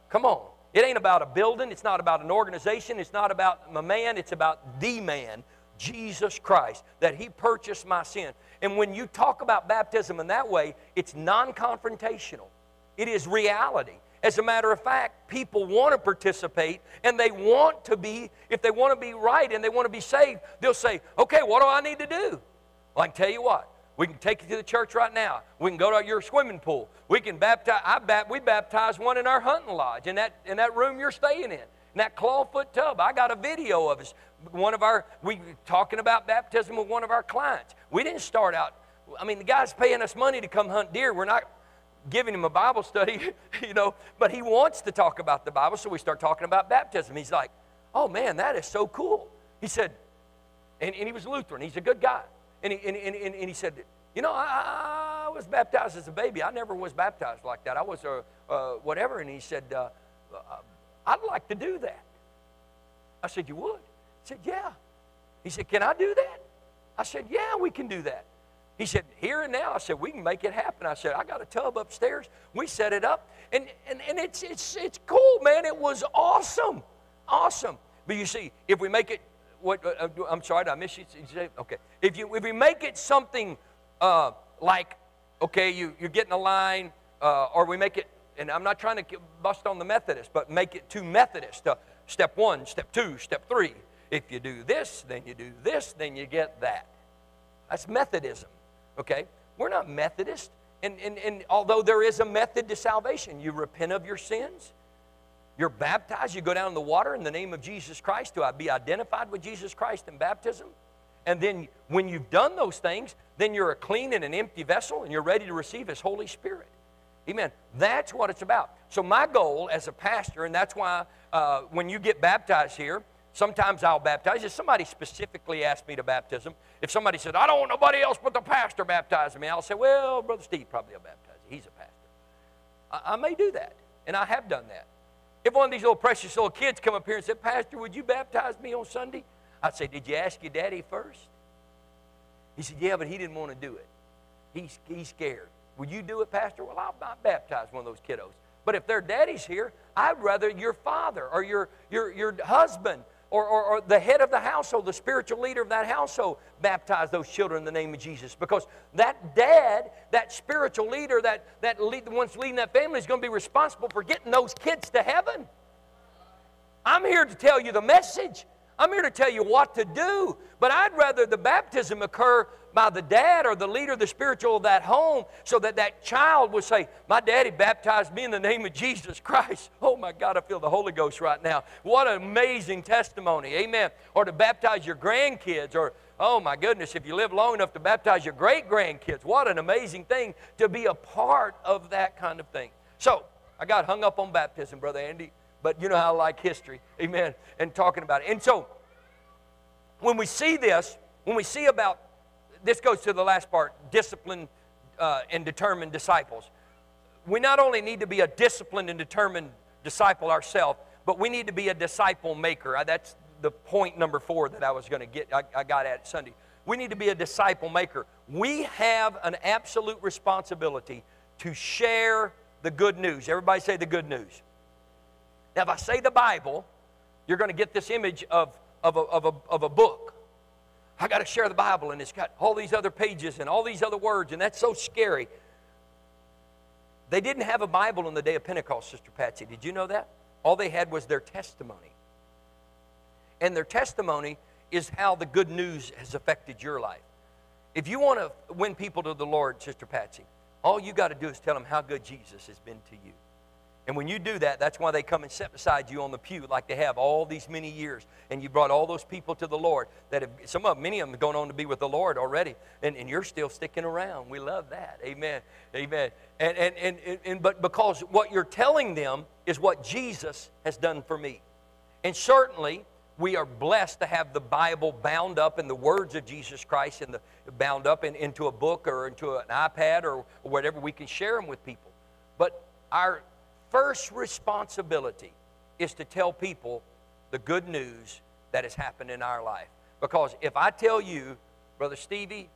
Come on. It ain't about a building. It's not about an organization. It's not about a man. It's about the man, Jesus Christ, that He purchased my sin. And when you talk about baptism in that way, it's non confrontational, it is reality. As a matter of fact, people want to participate and they want to be, if they want to be right and they want to be saved, they'll say, okay, what do I need to do? Well, I can tell you what. We can take you to the church right now. We can go to your swimming pool. We can baptize. I bat, we baptized one in our hunting lodge in that, in that room you're staying in, in that clawfoot tub. I got a video of us. One of our, we talking about baptism with one of our clients. We didn't start out, I mean, the guy's paying us money to come hunt deer. We're not giving him a Bible study, you know, but he wants to talk about the Bible, so we start talking about baptism. He's like, oh man, that is so cool. He said, and, and he was Lutheran, he's a good guy. And he, and, and, and he said, You know, I, I, was baptized as a baby. I never was baptized like that. I was a whatever. And he said, uh, uh, I'd like to do that. I said, You would? He said, Yeah. He said, Can I do that? I said, Yeah, we can do that. He said, Here and now. I said, We can make it happen. I said, I got a tub upstairs. We set it up. And, and, and it's, it's, it's cool, man. It was awesome. Awesome. But you see, if we make it, what, uh, uh I'm sorry, did I miss you? Okay. If, you, if we make it something uh, like, okay, you, you get in a line, uh, or we make it, and I'm not trying to bust on the Methodist, but make it too Methodist. Uh, step one, step two, step three. If you do this, then you do this, then you get that. That's Methodism, okay? We're not Methodist. And, and, and although there is a method to salvation, you repent of your sins, you're baptized, you go down in the water in the name of Jesus Christ to be identified with Jesus Christ in baptism. And then when you've done those things, then you're a clean and an empty vessel and you're ready to receive His Holy Spirit. Amen. That's what it's about. So, my goal as a pastor, and that's why uh, when you get baptized here, sometimes I'll baptize. If somebody specifically asks me to baptism, if somebody said, I don't want nobody else but the pastor baptizing me, I'll say, Well, Brother Steve probably will baptize you. He's a pastor. I, I may do that, and I have done that. If one of these little precious little kids come up here and said, Pastor, would you baptize me on Sunday? I'd say, Did you ask your daddy first? He said, Yeah, but he didn't want to do it. He's, he's scared. Would you do it, Pastor? Well, I'll, I'll baptize one of those kiddos. But if their daddy's here, I'd rather your father or your, your, your husband or, or, or, the head of the household, the spiritual leader of that household, baptize those children in the name of Jesus. Because that dad, that spiritual leader, that, that lead, the one's leading that family is going to be responsible for getting those kids to heaven. I'm here to tell you the message. I'm here to tell you what to do. But I'd rather the baptism occur by the dad or the leader, the spiritual of that home, so that that child would say, My daddy baptized me in the name of Jesus Christ. Oh my God, I feel the Holy Ghost right now. What an amazing testimony. Amen. Or to baptize your grandkids, or oh my goodness, if you live long enough to baptize your great grandkids. What an amazing thing to be a part of that kind of thing. So, I got hung up on baptism, Brother Andy but you know how I like history. Amen. And talking about it. And so, when we see this, when we see about, this goes to the last part disciplined uh, and determined disciples. We not only need to be a disciplined and determined disciple ourselves, but we need to be a disciple maker. That's the point number four that I was going to get, I, I got at Sunday. We need to be a disciple maker. We have an absolute responsibility to share the good news. Everybody say the good news. Now, if I say the Bible, you're going to get this image of, of, a, of, a, of a book. I got to share the Bible, and it's got all these other pages and all these other words, and that's so scary. They didn't have a Bible on the day of Pentecost, Sister Patsy. Did you know that? All they had was their testimony. And their testimony is how the good news has affected your life. If you want to win people to the Lord, Sister Patsy, all you got to do is tell them how good Jesus has been to you. And when you do that, that's why they come and sit beside you on the pew like they have all these many years. And you brought all those people to the Lord that have, some of them, many of them have gone on to be with the Lord already. And, and you're still sticking around. We love that. Amen. Amen. And, and, and, and, and but because what you're telling them is what Jesus has done for me. And certainly, we are blessed to have the Bible bound up in the words of Jesus Christ and the, bound up in, into a book or into an iPad or, or whatever. We can share them with people. But our first responsibility is to tell people the good news that has happened in our life. Because if I tell you, Brother Stevie,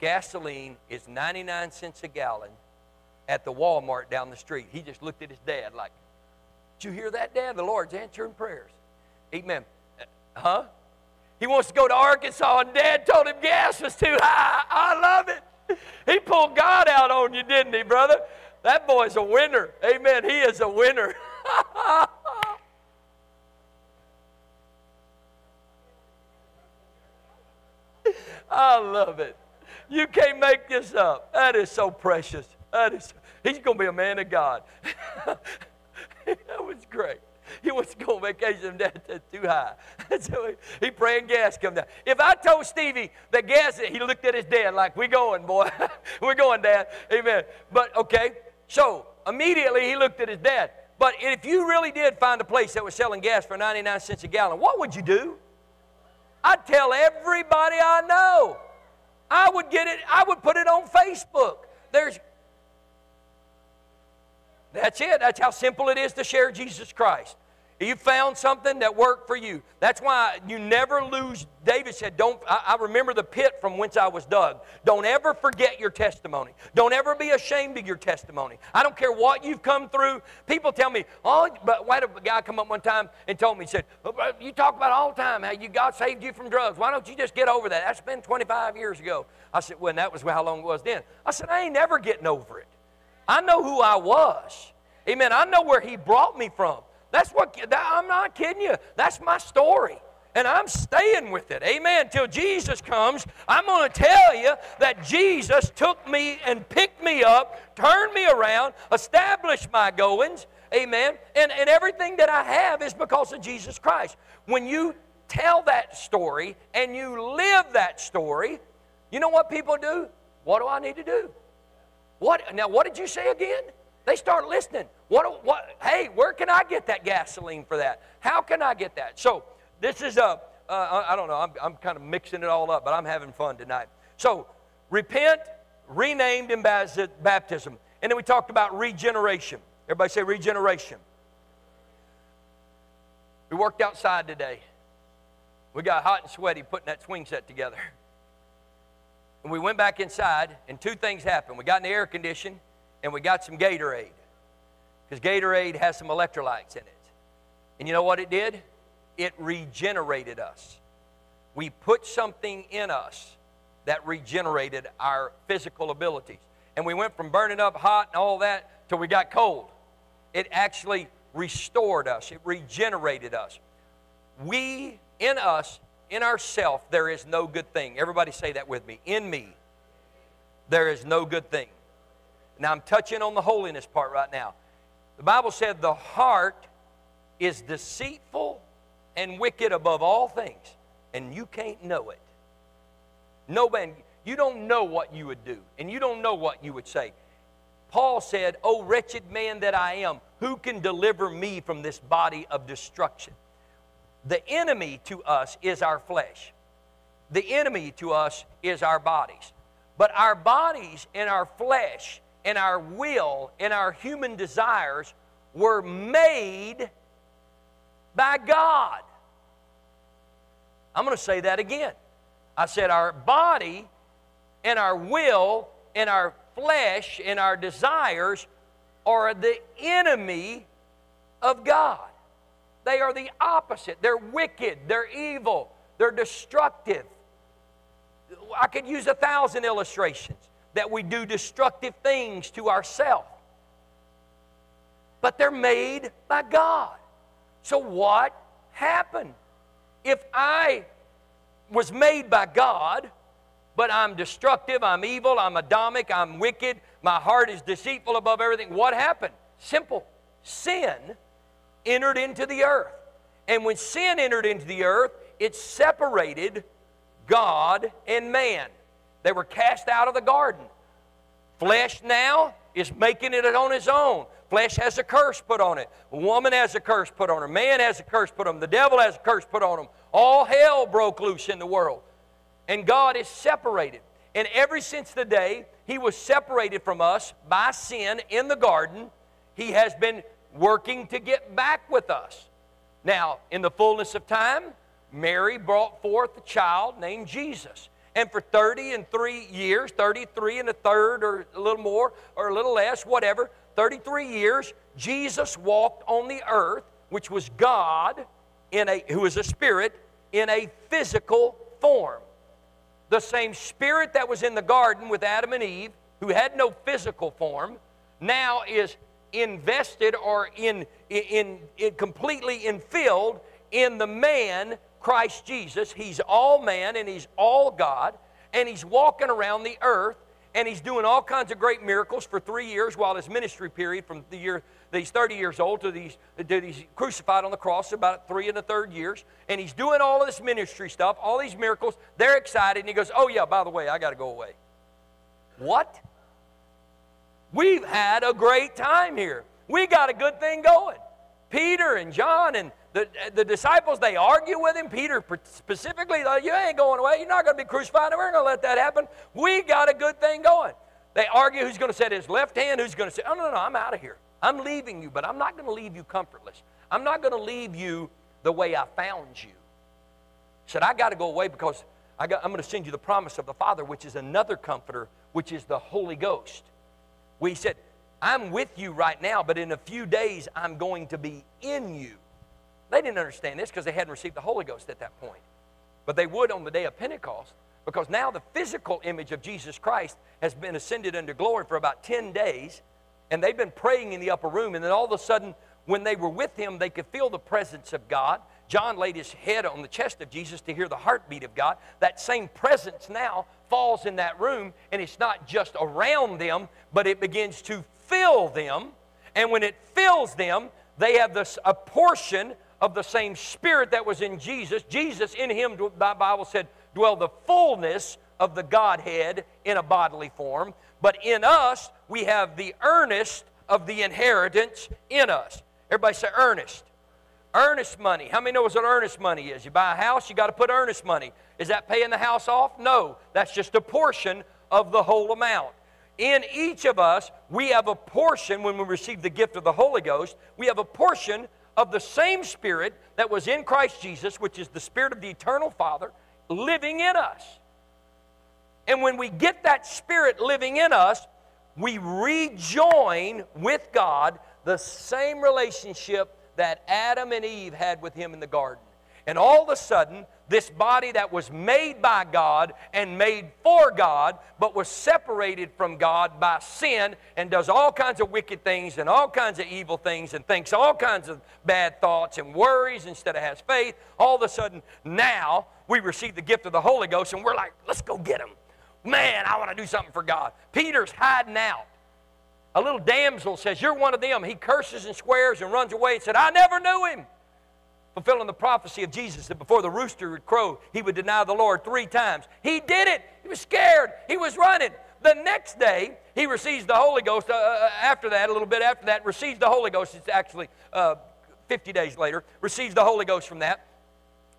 gasoline is 99 cents a gallon at the Walmart down the street, he just looked at his dad like, Did you hear that, Dad? The Lord's answering prayers. Amen. Uh, huh? He wants to go to Arkansas, and Dad told him gas was too high. I love it. He pulled God out on you, didn't he, brother? That boy's a winner. Amen. He is a winner. I love it. You can't make this up. That is so precious. That is, he's going to be a man of God. that was great. He wants to go on vacation. That's too high. so he, he praying gas come down. If I told Stevie that gas, he looked at his dad like, "We going, boy. We're going, Dad." Amen. But okay, so immediately he looked at his dad. But if you really did find a place that was selling gas for 99 cents a gallon, what would you do? I'd tell everybody I know. I would get it, I would put it on Facebook. There's That's it. That's how simple it is to share Jesus Christ. You found something that worked for you. That's why you never lose. David said, Don't I, I, remember the pit from whence I was dug. Don't ever forget your testimony. Don't ever be ashamed of your testimony. I don't care what you've come through. People tell me, oh, but why did a guy come up one time and told me, he said, oh, You talk about all the time how you God saved you from drugs. Why don't you just get over that? That's been 25 years ago. I said, Well, that was how long it was then. I said, I ain't never getting over it. I know who I was. Amen. I know where he brought me from. That's what, I'm not kidding you. That's my story. And I'm staying with it. Amen. Till Jesus comes, I'm going to tell you that Jesus took me and picked me up, turned me around, established my goings. Amen. And, and everything that I have is because of Jesus Christ. When you tell that story and you live that story, you know what people do? What do I need to do? What now what did you say again? They start listening. What, what, hey, where can I get that gasoline for that? How can I get that? So, this is a, uh, I don't know, I'm, I'm kind of mixing it all up, but I'm having fun tonight. So, repent, renamed in baptism. And then we talked about regeneration. Everybody say regeneration. We worked outside today. We got hot and sweaty putting that swing set together. And we went back inside, and two things happened. We got in the air condition, and we got some Gatorade because Gatorade has some electrolytes in it. And you know what it did? It regenerated us. We put something in us that regenerated our physical abilities. And we went from burning up hot and all that till we got cold. It actually restored us, it regenerated us. We, in us, in ourself, there is no good thing. Everybody say that with me. In me, there is no good thing. Now, I'm touching on the holiness part right now. The Bible said the heart is deceitful and wicked above all things, and you can't know it. No man, you don't know what you would do, and you don't know what you would say. Paul said, O wretched man that I am, who can deliver me from this body of destruction? The enemy to us is our flesh. The enemy to us is our bodies. But our bodies and our flesh and our will and our human desires were made by God. I'm going to say that again. I said our body and our will and our flesh and our desires are the enemy of God. They are the opposite. They're wicked, they're evil, they're destructive. I could use a thousand illustrations that we do destructive things to ourselves. But they're made by God. So what happened? If I was made by God, but I'm destructive, I'm evil, I'm Adamic, I'm wicked, my heart is deceitful above everything, what happened? Simple. Sin entered into the earth. And when sin entered into the earth, it separated God and man. They were cast out of the garden. Flesh now is making it on its own. Flesh has a curse put on it. A woman has a curse put on her. Man has a curse put on him. The devil has a curse put on him. All hell broke loose in the world. And God is separated. And ever since the day he was separated from us by sin in the garden, he has been working to get back with us. Now, in the fullness of time, Mary brought forth a child named Jesus. And for 30 and three years, 33 and a third, or a little more, or a little less, whatever, 33 years, Jesus walked on the earth, which was God, in a, who is a spirit, in a physical form. The same spirit that was in the garden with Adam and Eve, who had no physical form, now is invested or in, in, in completely infilled in the man Christ Jesus. He's all man and he's all God, and he's walking around the earth and he's doing all kinds of great miracles for three years while his ministry period from the year that he's 30 years old to these that he's crucified on the cross about three and a third years and he's doing all of this ministry stuff all these miracles. They're excited and he goes oh yeah by the way i got to go away. What? We've had a great time here. We got a good thing going. Peter and john and The, the disciples, they argue with him. Peter specifically, you ain't going away. You're not going to be crucified. We're going to let that happen. We got a good thing going. They argue who's going to set his left hand, who's going to say, oh, no, no, I'm out of here. I'm leaving you, but I'm not going to leave you comfortless. I'm not going to leave you the way I found you. He said, I got to go away because I I'm going to send you the promise of the Father, which is another comforter, which is the Holy Ghost. We said, I'm with you right now, but in a few days I'm going to be in you. They didn't understand this because they hadn't received the Holy Ghost at that point. But they would on the day of Pentecost because now the physical image of Jesus Christ has been ascended into glory for about 10 days, and they've been praying in the upper room, and then all of a sudden, when they were with him, they could feel the presence of God. John laid his head on the chest of Jesus to hear the heartbeat of God. That same presence now falls in that room, and it's not just around them, but it begins to fill them. And when it fills them, they have this, a portion of the same spirit that was in Jesus. Jesus, in him, the Bible said, dwell the fullness of the Godhead in a bodily form. But in us, we have the earnest of the inheritance in us. Everybody say earnest. Earnest money. How many knows what earnest money is? You buy a house, you got to put earnest money. Is that paying the house off? No. That's just a portion of the whole amount. In each of us, we have a portion when we receive the gift of the Holy Ghost, we have a portion of the same Spirit that was in Christ Jesus, which is the Spirit of the eternal Father, living in us. And when we get that Spirit living in us, we rejoin with God the same relationship that Adam and Eve had with Him in the garden. And all of a sudden, this body that was made by God and made for God, but was separated from God by sin and does all kinds of wicked things and all kinds of evil things and thinks all kinds of bad thoughts and worries instead of has faith, all of a sudden now we receive the gift of the Holy Ghost and we're like, let's go get him. Man, I want to do something for God. Peter's hiding out. A little damsel says, You're one of them. He curses and swears and runs away and said, I never knew him fulfilling the prophecy of Jesus that before the rooster would crow, he would deny the Lord three times. He did it. He was scared. He was running. The next day, he receives the Holy Ghost. Uh, uh after that, a little bit after that, receives the Holy Ghost. It's actually uh, 50 days later, receives the Holy Ghost from that.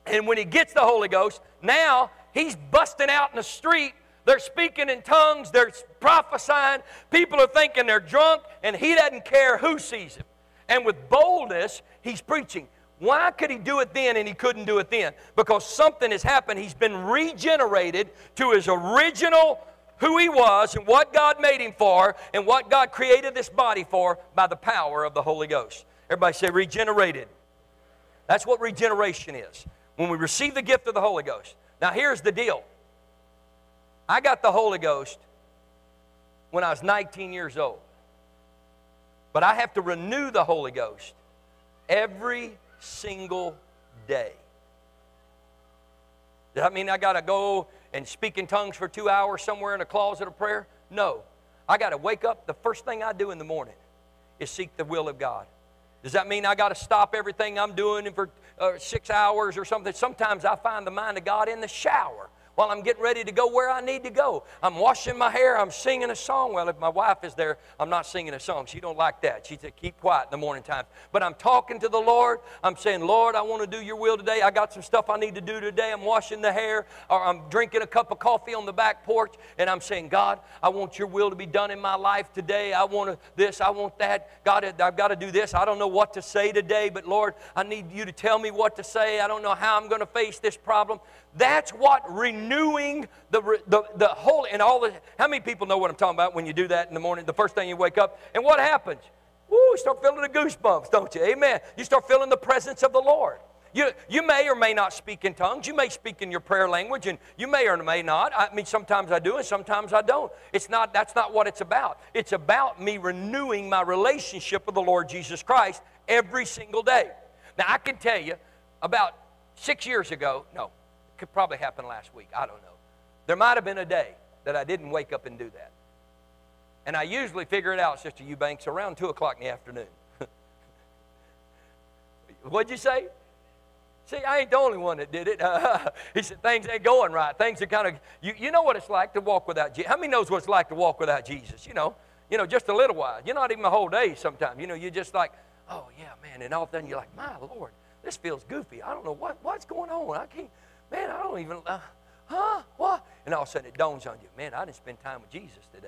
And when he gets the Holy Ghost, now he's busting out in the street. They're speaking in tongues, they're prophesying. People are thinking they're drunk, and he doesn't care who sees him. And with boldness, he's preaching. Why could he do it then and he couldn't do it then? Because something has happened. He's been regenerated to his original who he was and what God made him for and what God created this body for by the power of the Holy Ghost. Everybody say regenerated. That's what regeneration is. When we receive the gift of the Holy Ghost. Now here's the deal. I got the Holy Ghost when I was 19 years old. But I have to renew the Holy Ghost every single day. Does that mean I got to go and speak in tongues for two hours somewhere in a closet of prayer? No. I got to wake up. The first thing I do in the morning is seek the will of God. Does that mean I got to stop everything I'm doing for uh, six hours or something? Sometimes I find the mind of God in the shower while I'm getting ready to go where I need to go. I'm washing my hair, I'm singing a song. Well, if my wife is there, I'm not singing a song. She don't like that. She said, keep quiet in the morning times. But I'm talking to the Lord. I'm saying, Lord, I want to do your will today. I got some stuff I need to do today. I'm washing the hair, or I'm drinking a cup of coffee on the back porch, and I'm saying, God, I want your will to be done in my life today. I want this, I want that. God, I've got to do this. I don't know what to say today, but Lord, I need you to tell me what to say. I don't know how I'm going to face this problem. That's what renewing the, the, the whole, and all the, how many people know what I'm talking about when you do that in the morning, the first thing you wake up? And what happens? Woo, you start feeling the goosebumps, don't you? Amen. You start feeling the presence of the Lord. You, you may or may not speak in tongues. You may speak in your prayer language, and you may or may not. I mean, sometimes I do, and sometimes I don't. It's not, that's not what it's about. It's about me renewing my relationship with the Lord Jesus Christ every single day. Now, I can tell you about six years ago, no, could probably happen last week. I don't know. There might have been a day that I didn't wake up and do that. And I usually figure it out, Sister Eubanks, around 2 o'clock in the afternoon. What'd you say? See, I ain't the only one that did it. He said, things ain't going right. Things are kind of, you, you know what it's like to walk without Jesus. How many knows what it's like to walk without Jesus? You know, you know, just a little while. You're not even a whole day sometimes. You know, you're just like, oh, yeah, man. And all of a sudden you're like, my Lord, this feels goofy. I don't know what, what's going on. I can't, man, I don't even, uh, huh? What? And all of a sudden it dawns on you, man, I didn't spend time with Jesus today.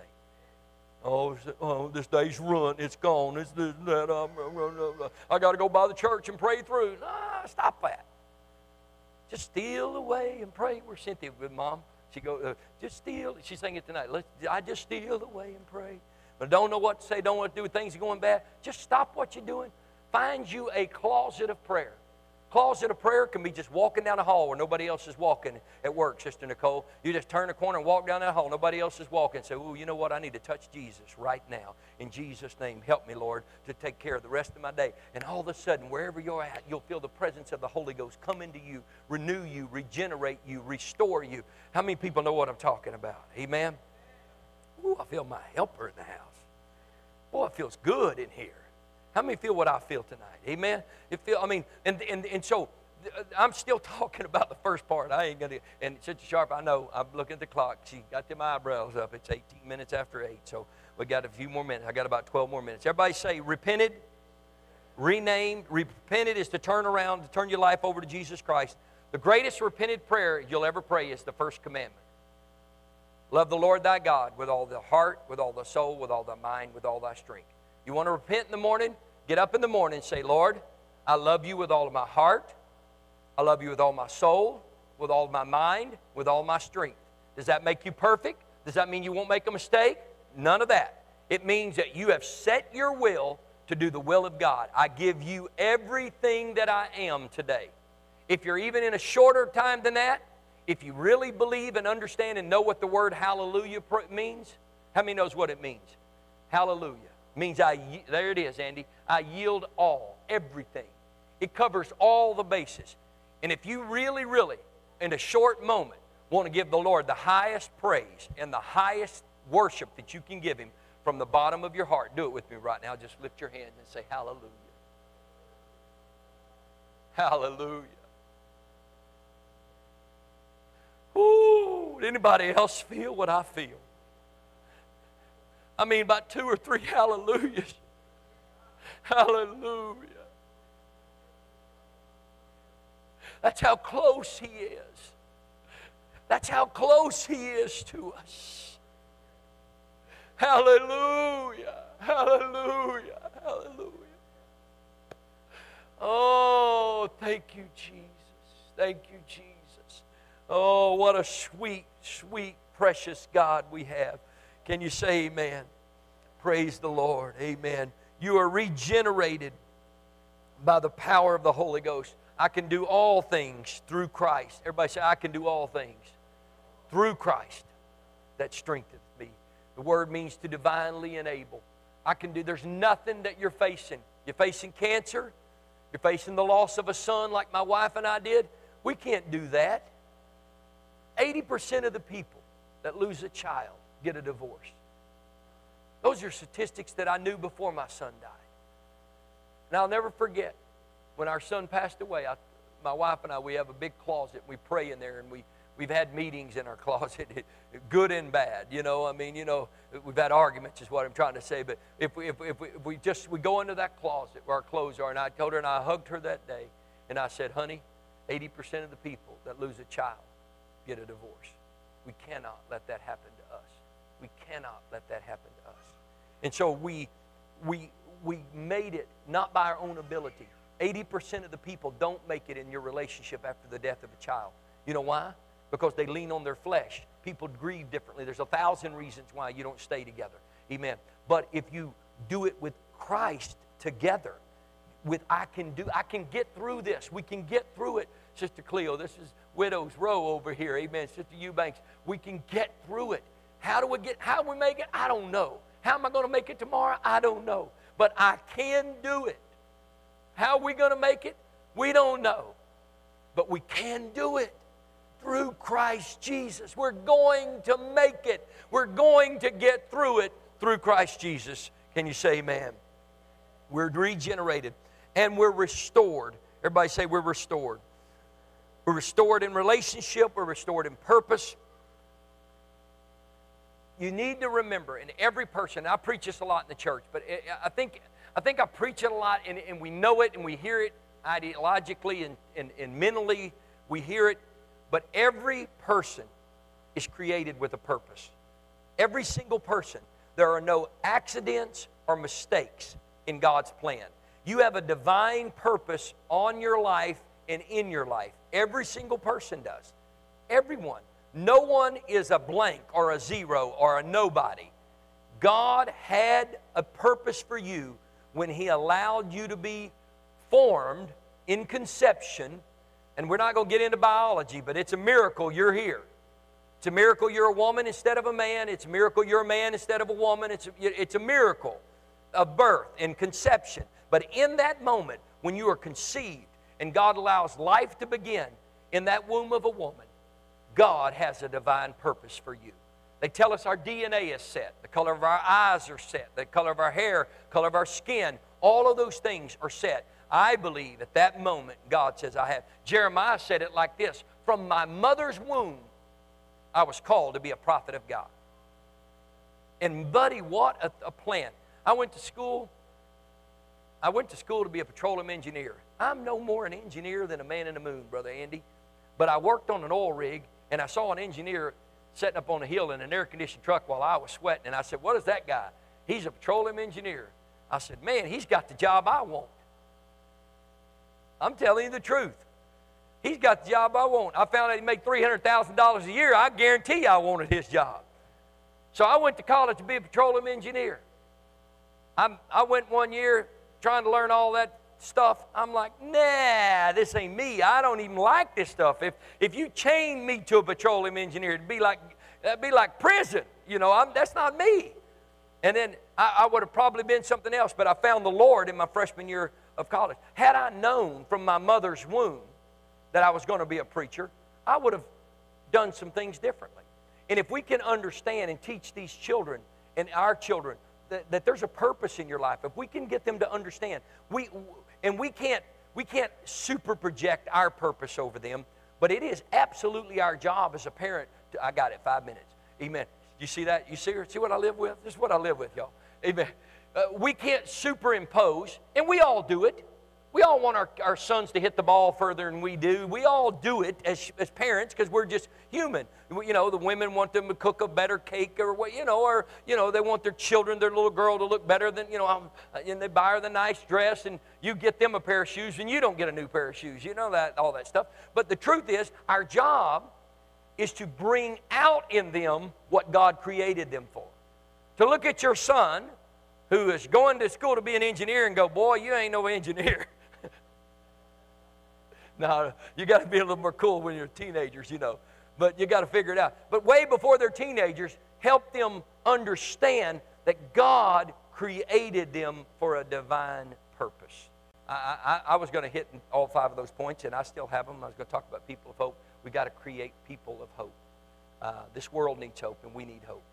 Oh, oh this day's run. It's gone. It's this, that. Uh, I got to go by the church and pray through. Nah, stop that. Just steal away and pray. Where's Cynthia with mom? She go, uh, just steal. She's singing tonight. Let's, I just steal away and pray. But don't know what to say, don't know what to do things going bad. Just stop what you're doing. Find you a closet of prayer. Closet of prayer can be just walking down the hall where nobody else is walking at work, Sister Nicole. You just turn the corner and walk down that hall. Nobody else is walking. Say, oh, you know what? I need to touch Jesus right now. In Jesus' name, help me, Lord, to take care of the rest of my day. And all of a sudden, wherever you're at, you'll feel the presence of the Holy Ghost come into you, renew you, regenerate you, restore you. How many people know what I'm talking about? Amen? Ooh, I feel my helper in the house. Boy, it feels good in here. How many feel what I feel tonight? Amen. It feel. I mean, and and and so I'm still talking about the first part. I ain't gonna. And Sister Sharp, I know. I'm looking at the clock. She got them eyebrows up. It's 18 minutes after eight, so we got a few more minutes. I got about 12 more minutes. Everybody say repented, renamed. Repented is to turn around, to turn your life over to Jesus Christ. The greatest repented prayer you'll ever pray is the first commandment. Love the Lord thy God with all the heart, with all the soul, with all the mind, with all thy strength. You want to repent in the morning? Get up in the morning and say, Lord, I love you with all of my heart. I love you with all my soul, with all my mind, with all my strength. Does that make you perfect? Does that mean you won't make a mistake? None of that. It means that you have set your will to do the will of God. I give you everything that I am today. If you're even in a shorter time than that, if you really believe and understand and know what the word hallelujah means, how many knows what it means? Hallelujah means I, there it is, Andy. I yield all, everything. It covers all the bases. And if you really, really, in a short moment, want to give the Lord the highest praise and the highest worship that you can give Him from the bottom of your heart, do it with me right now. Just lift your hands and say, Hallelujah. Hallelujah. Ooh, anybody else feel what I feel? I mean, about two or three hallelujahs. Hallelujah. That's how close He is. That's how close He is to us. Hallelujah. Hallelujah. Hallelujah. Oh, thank you, Jesus. Thank you, Jesus. Oh, what a sweet, sweet, precious God we have. Can you say amen? Praise the Lord. Amen. You are regenerated by the power of the Holy Ghost. I can do all things through Christ. Everybody say, I can do all things through Christ that strengthens me. The word means to divinely enable. I can do, there's nothing that you're facing. You're facing cancer, you're facing the loss of a son like my wife and I did. We can't do that. 80% of the people that lose a child get a divorce. Those are statistics that I knew before my son died. And I'll never forget when our son passed away, I, my wife and I, we have a big closet. We pray in there and we, we've had meetings in our closet, good and bad. You know, I mean, you know, we've had arguments is what I'm trying to say. But if we, if, if we, if we just, we go into that closet where our clothes are, and I told her and I hugged her that day, and I said, honey, 80% of the people that lose a child get a divorce. We cannot let that happen to us. We cannot let that happen to us. And so we, we, we made it not by our own ability. 80% of the people don't make it in your relationship after the death of a child. You know why? Because they lean on their flesh. People grieve differently. There's a thousand reasons why you don't stay together. Amen. But if you do it with Christ together, with I can do, I can get through this. We can get through it. Sister Cleo, this is Widow's Row over here. Amen. Sister Eubanks, we can get through it. How do we get, how we make it? I don't know. How am I going to make it tomorrow? I don't know. But I can do it. How are we going to make it? We don't know. But we can do it through Christ Jesus. We're going to make it. We're going to get through it through Christ Jesus. Can you say amen? We're regenerated and we're restored. Everybody say we're restored. We're restored in relationship, we're restored in purpose, you need to remember, and every person, I preach this a lot in the church, but I think, I think I preach it a lot and, and we know it and we hear it ideologically and, and, and mentally, we hear it, but every person is created with a purpose. Every single person. There are no accidents or mistakes in God's plan. You have a divine purpose on your life and in your life. Every single person does. Everyone. No one is a blank or a zero or a nobody. God had a purpose for you when He allowed you to be formed in conception. And we're not going to get into biology, but it's a miracle you're here. It's a miracle you're a woman instead of a man. It's a miracle you're a man instead of a woman. It's a, it's a miracle of birth and conception. But in that moment, when you are conceived and God allows life to begin in that womb of a woman, God has a divine purpose for you. They tell us our DNA is set, the color of our eyes are set, the color of our hair, color of our skin, all of those things are set. I believe at that moment God says, I have. Jeremiah said it like this From my mother's womb, I was called to be a prophet of God. And, buddy, what a, a plan. I went to school. I went to school to be a petroleum engineer. I'm no more an engineer than a man in the moon, Brother Andy. But I worked on an oil rig, and I saw an engineer sitting up on a hill in an air conditioned truck while I was sweating. And I said, What is that guy? He's a petroleum engineer. I said, Man, he's got the job I want. I'm telling you the truth. He's got the job I want. I found out he made $300,000 a year. I guarantee I wanted his job. So I went to college to be a petroleum engineer. I'm, I went one year trying to learn all that stuff. I'm like, nah, this ain't me. I don't even like this stuff. If, if you chain me to a petroleum engineer, it'd be like, that'd be like prison. You know, I'm, that's not me. And then I, I would have probably been something else, but I found the Lord in my freshman year of college. Had I known from my mother's womb that I was going to be a preacher, I would have done some things differently. And if we can understand and teach these children and our children that, that there's a purpose in your life, if we can get them to understand, we and we can't we can't super project our purpose over them, but it is absolutely our job as a parent. To, I got it. Five minutes. Amen. You see that? You see, see what I live with? This is what I live with, y'all. Amen. Uh, we can't superimpose, and we all do it. We all want our, our sons to hit the ball further than we do. We all do it as, as parents because we're just human. You know, the women want them to cook a better cake or what, you know, or, you know, they want their children, their little girl to look better than, you know, um, and they buy her the nice dress and you get them a pair of shoes and you don't get a new pair of shoes. You know that, all that stuff. But the truth is, our job is to bring out in them what God created them for. To look at your son who is going to school to be an engineer and go, boy, you ain't no engineer. now, you got to be a little more cool when you're teenagers, you know. But you got to figure it out. But way before they're teenagers, help them understand that God created them for a divine purpose. I, I, I was going to hit all five of those points, and I still have them. I was going to talk about people of hope. we got to create people of hope. Uh, this world needs hope, and we need hope.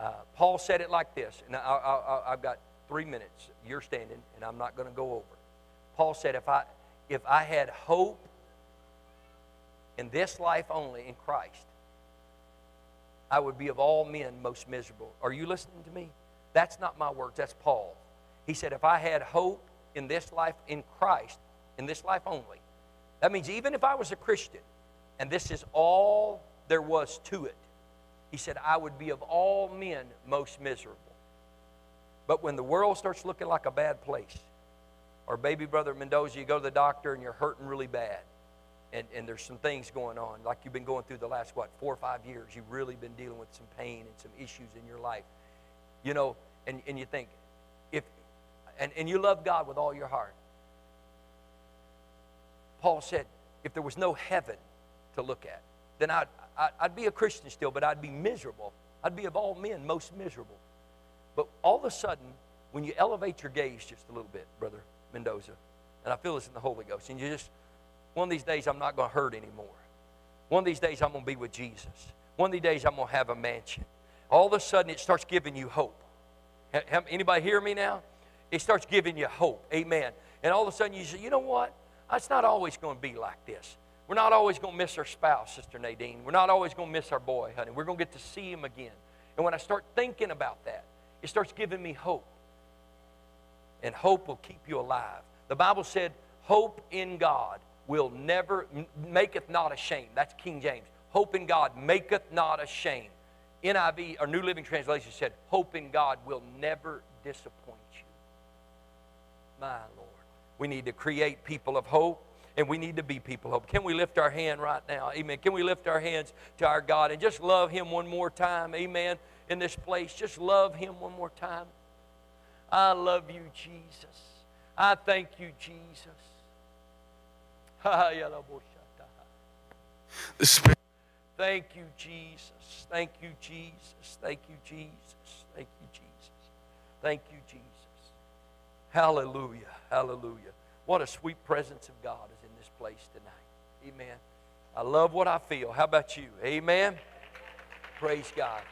Uh, Paul said it like this, and I, have got three minutes. You're standing, and I'm not going to go over. Paul said, if I, if I had hope in this life only in Christ, I would be of all men most miserable. Are you listening to me? That's not my words, that's Paul. He said, if I had hope in this life in Christ, in this life only, that means even if I was a Christian, and this is all there was to it, he said, I would be of all men most miserable. But when the world starts looking like a bad place, or baby brother Mendoza, you go to the doctor and you're hurting really bad, and, and there's some things going on, like you've been going through the last, what, four or five years, you've really been dealing with some pain and some issues in your life. You know, and, and you think, if, and, and you love God with all your heart. Paul said, if there was no heaven to look at, then I'd, I'd be a Christian still, but I'd be miserable. I'd be of all men most miserable. But all of a sudden, when you elevate your gaze just a little bit, Brother Mendoza, and I feel this in the Holy Ghost, and you just, one of these days I'm not going to hurt anymore. One of these days I'm going to be with Jesus. One of these days I'm going to have a mansion. All of a sudden it starts giving you hope. Anybody hear me now? It starts giving you hope. Amen. And all of a sudden you say, you know what? It's not always going to be like this. We're not always going to miss our spouse, Sister Nadine. We're not always going to miss our boy, honey. We're going to get to see him again. And when I start thinking about that, it starts giving me hope. And hope will keep you alive. The Bible said, Hope in God will never, maketh not ashamed. That's King James. Hope in God maketh not ashamed. NIV, or New Living Translation said, Hope in God will never disappoint you. My Lord. We need to create people of hope and we need to be people of hope. Can we lift our hand right now? Amen. Can we lift our hands to our God and just love Him one more time? Amen. In this place, just love Him one more time. I love you, Jesus. I thank you, Jesus. The Spirit. Thank you, Jesus. Thank you, Jesus. Thank you, Jesus. Thank you, Jesus. Thank you, Jesus. Hallelujah. Hallelujah. What a sweet presence of God is in this place tonight. Amen. I love what I feel. How about you? Amen. Praise God.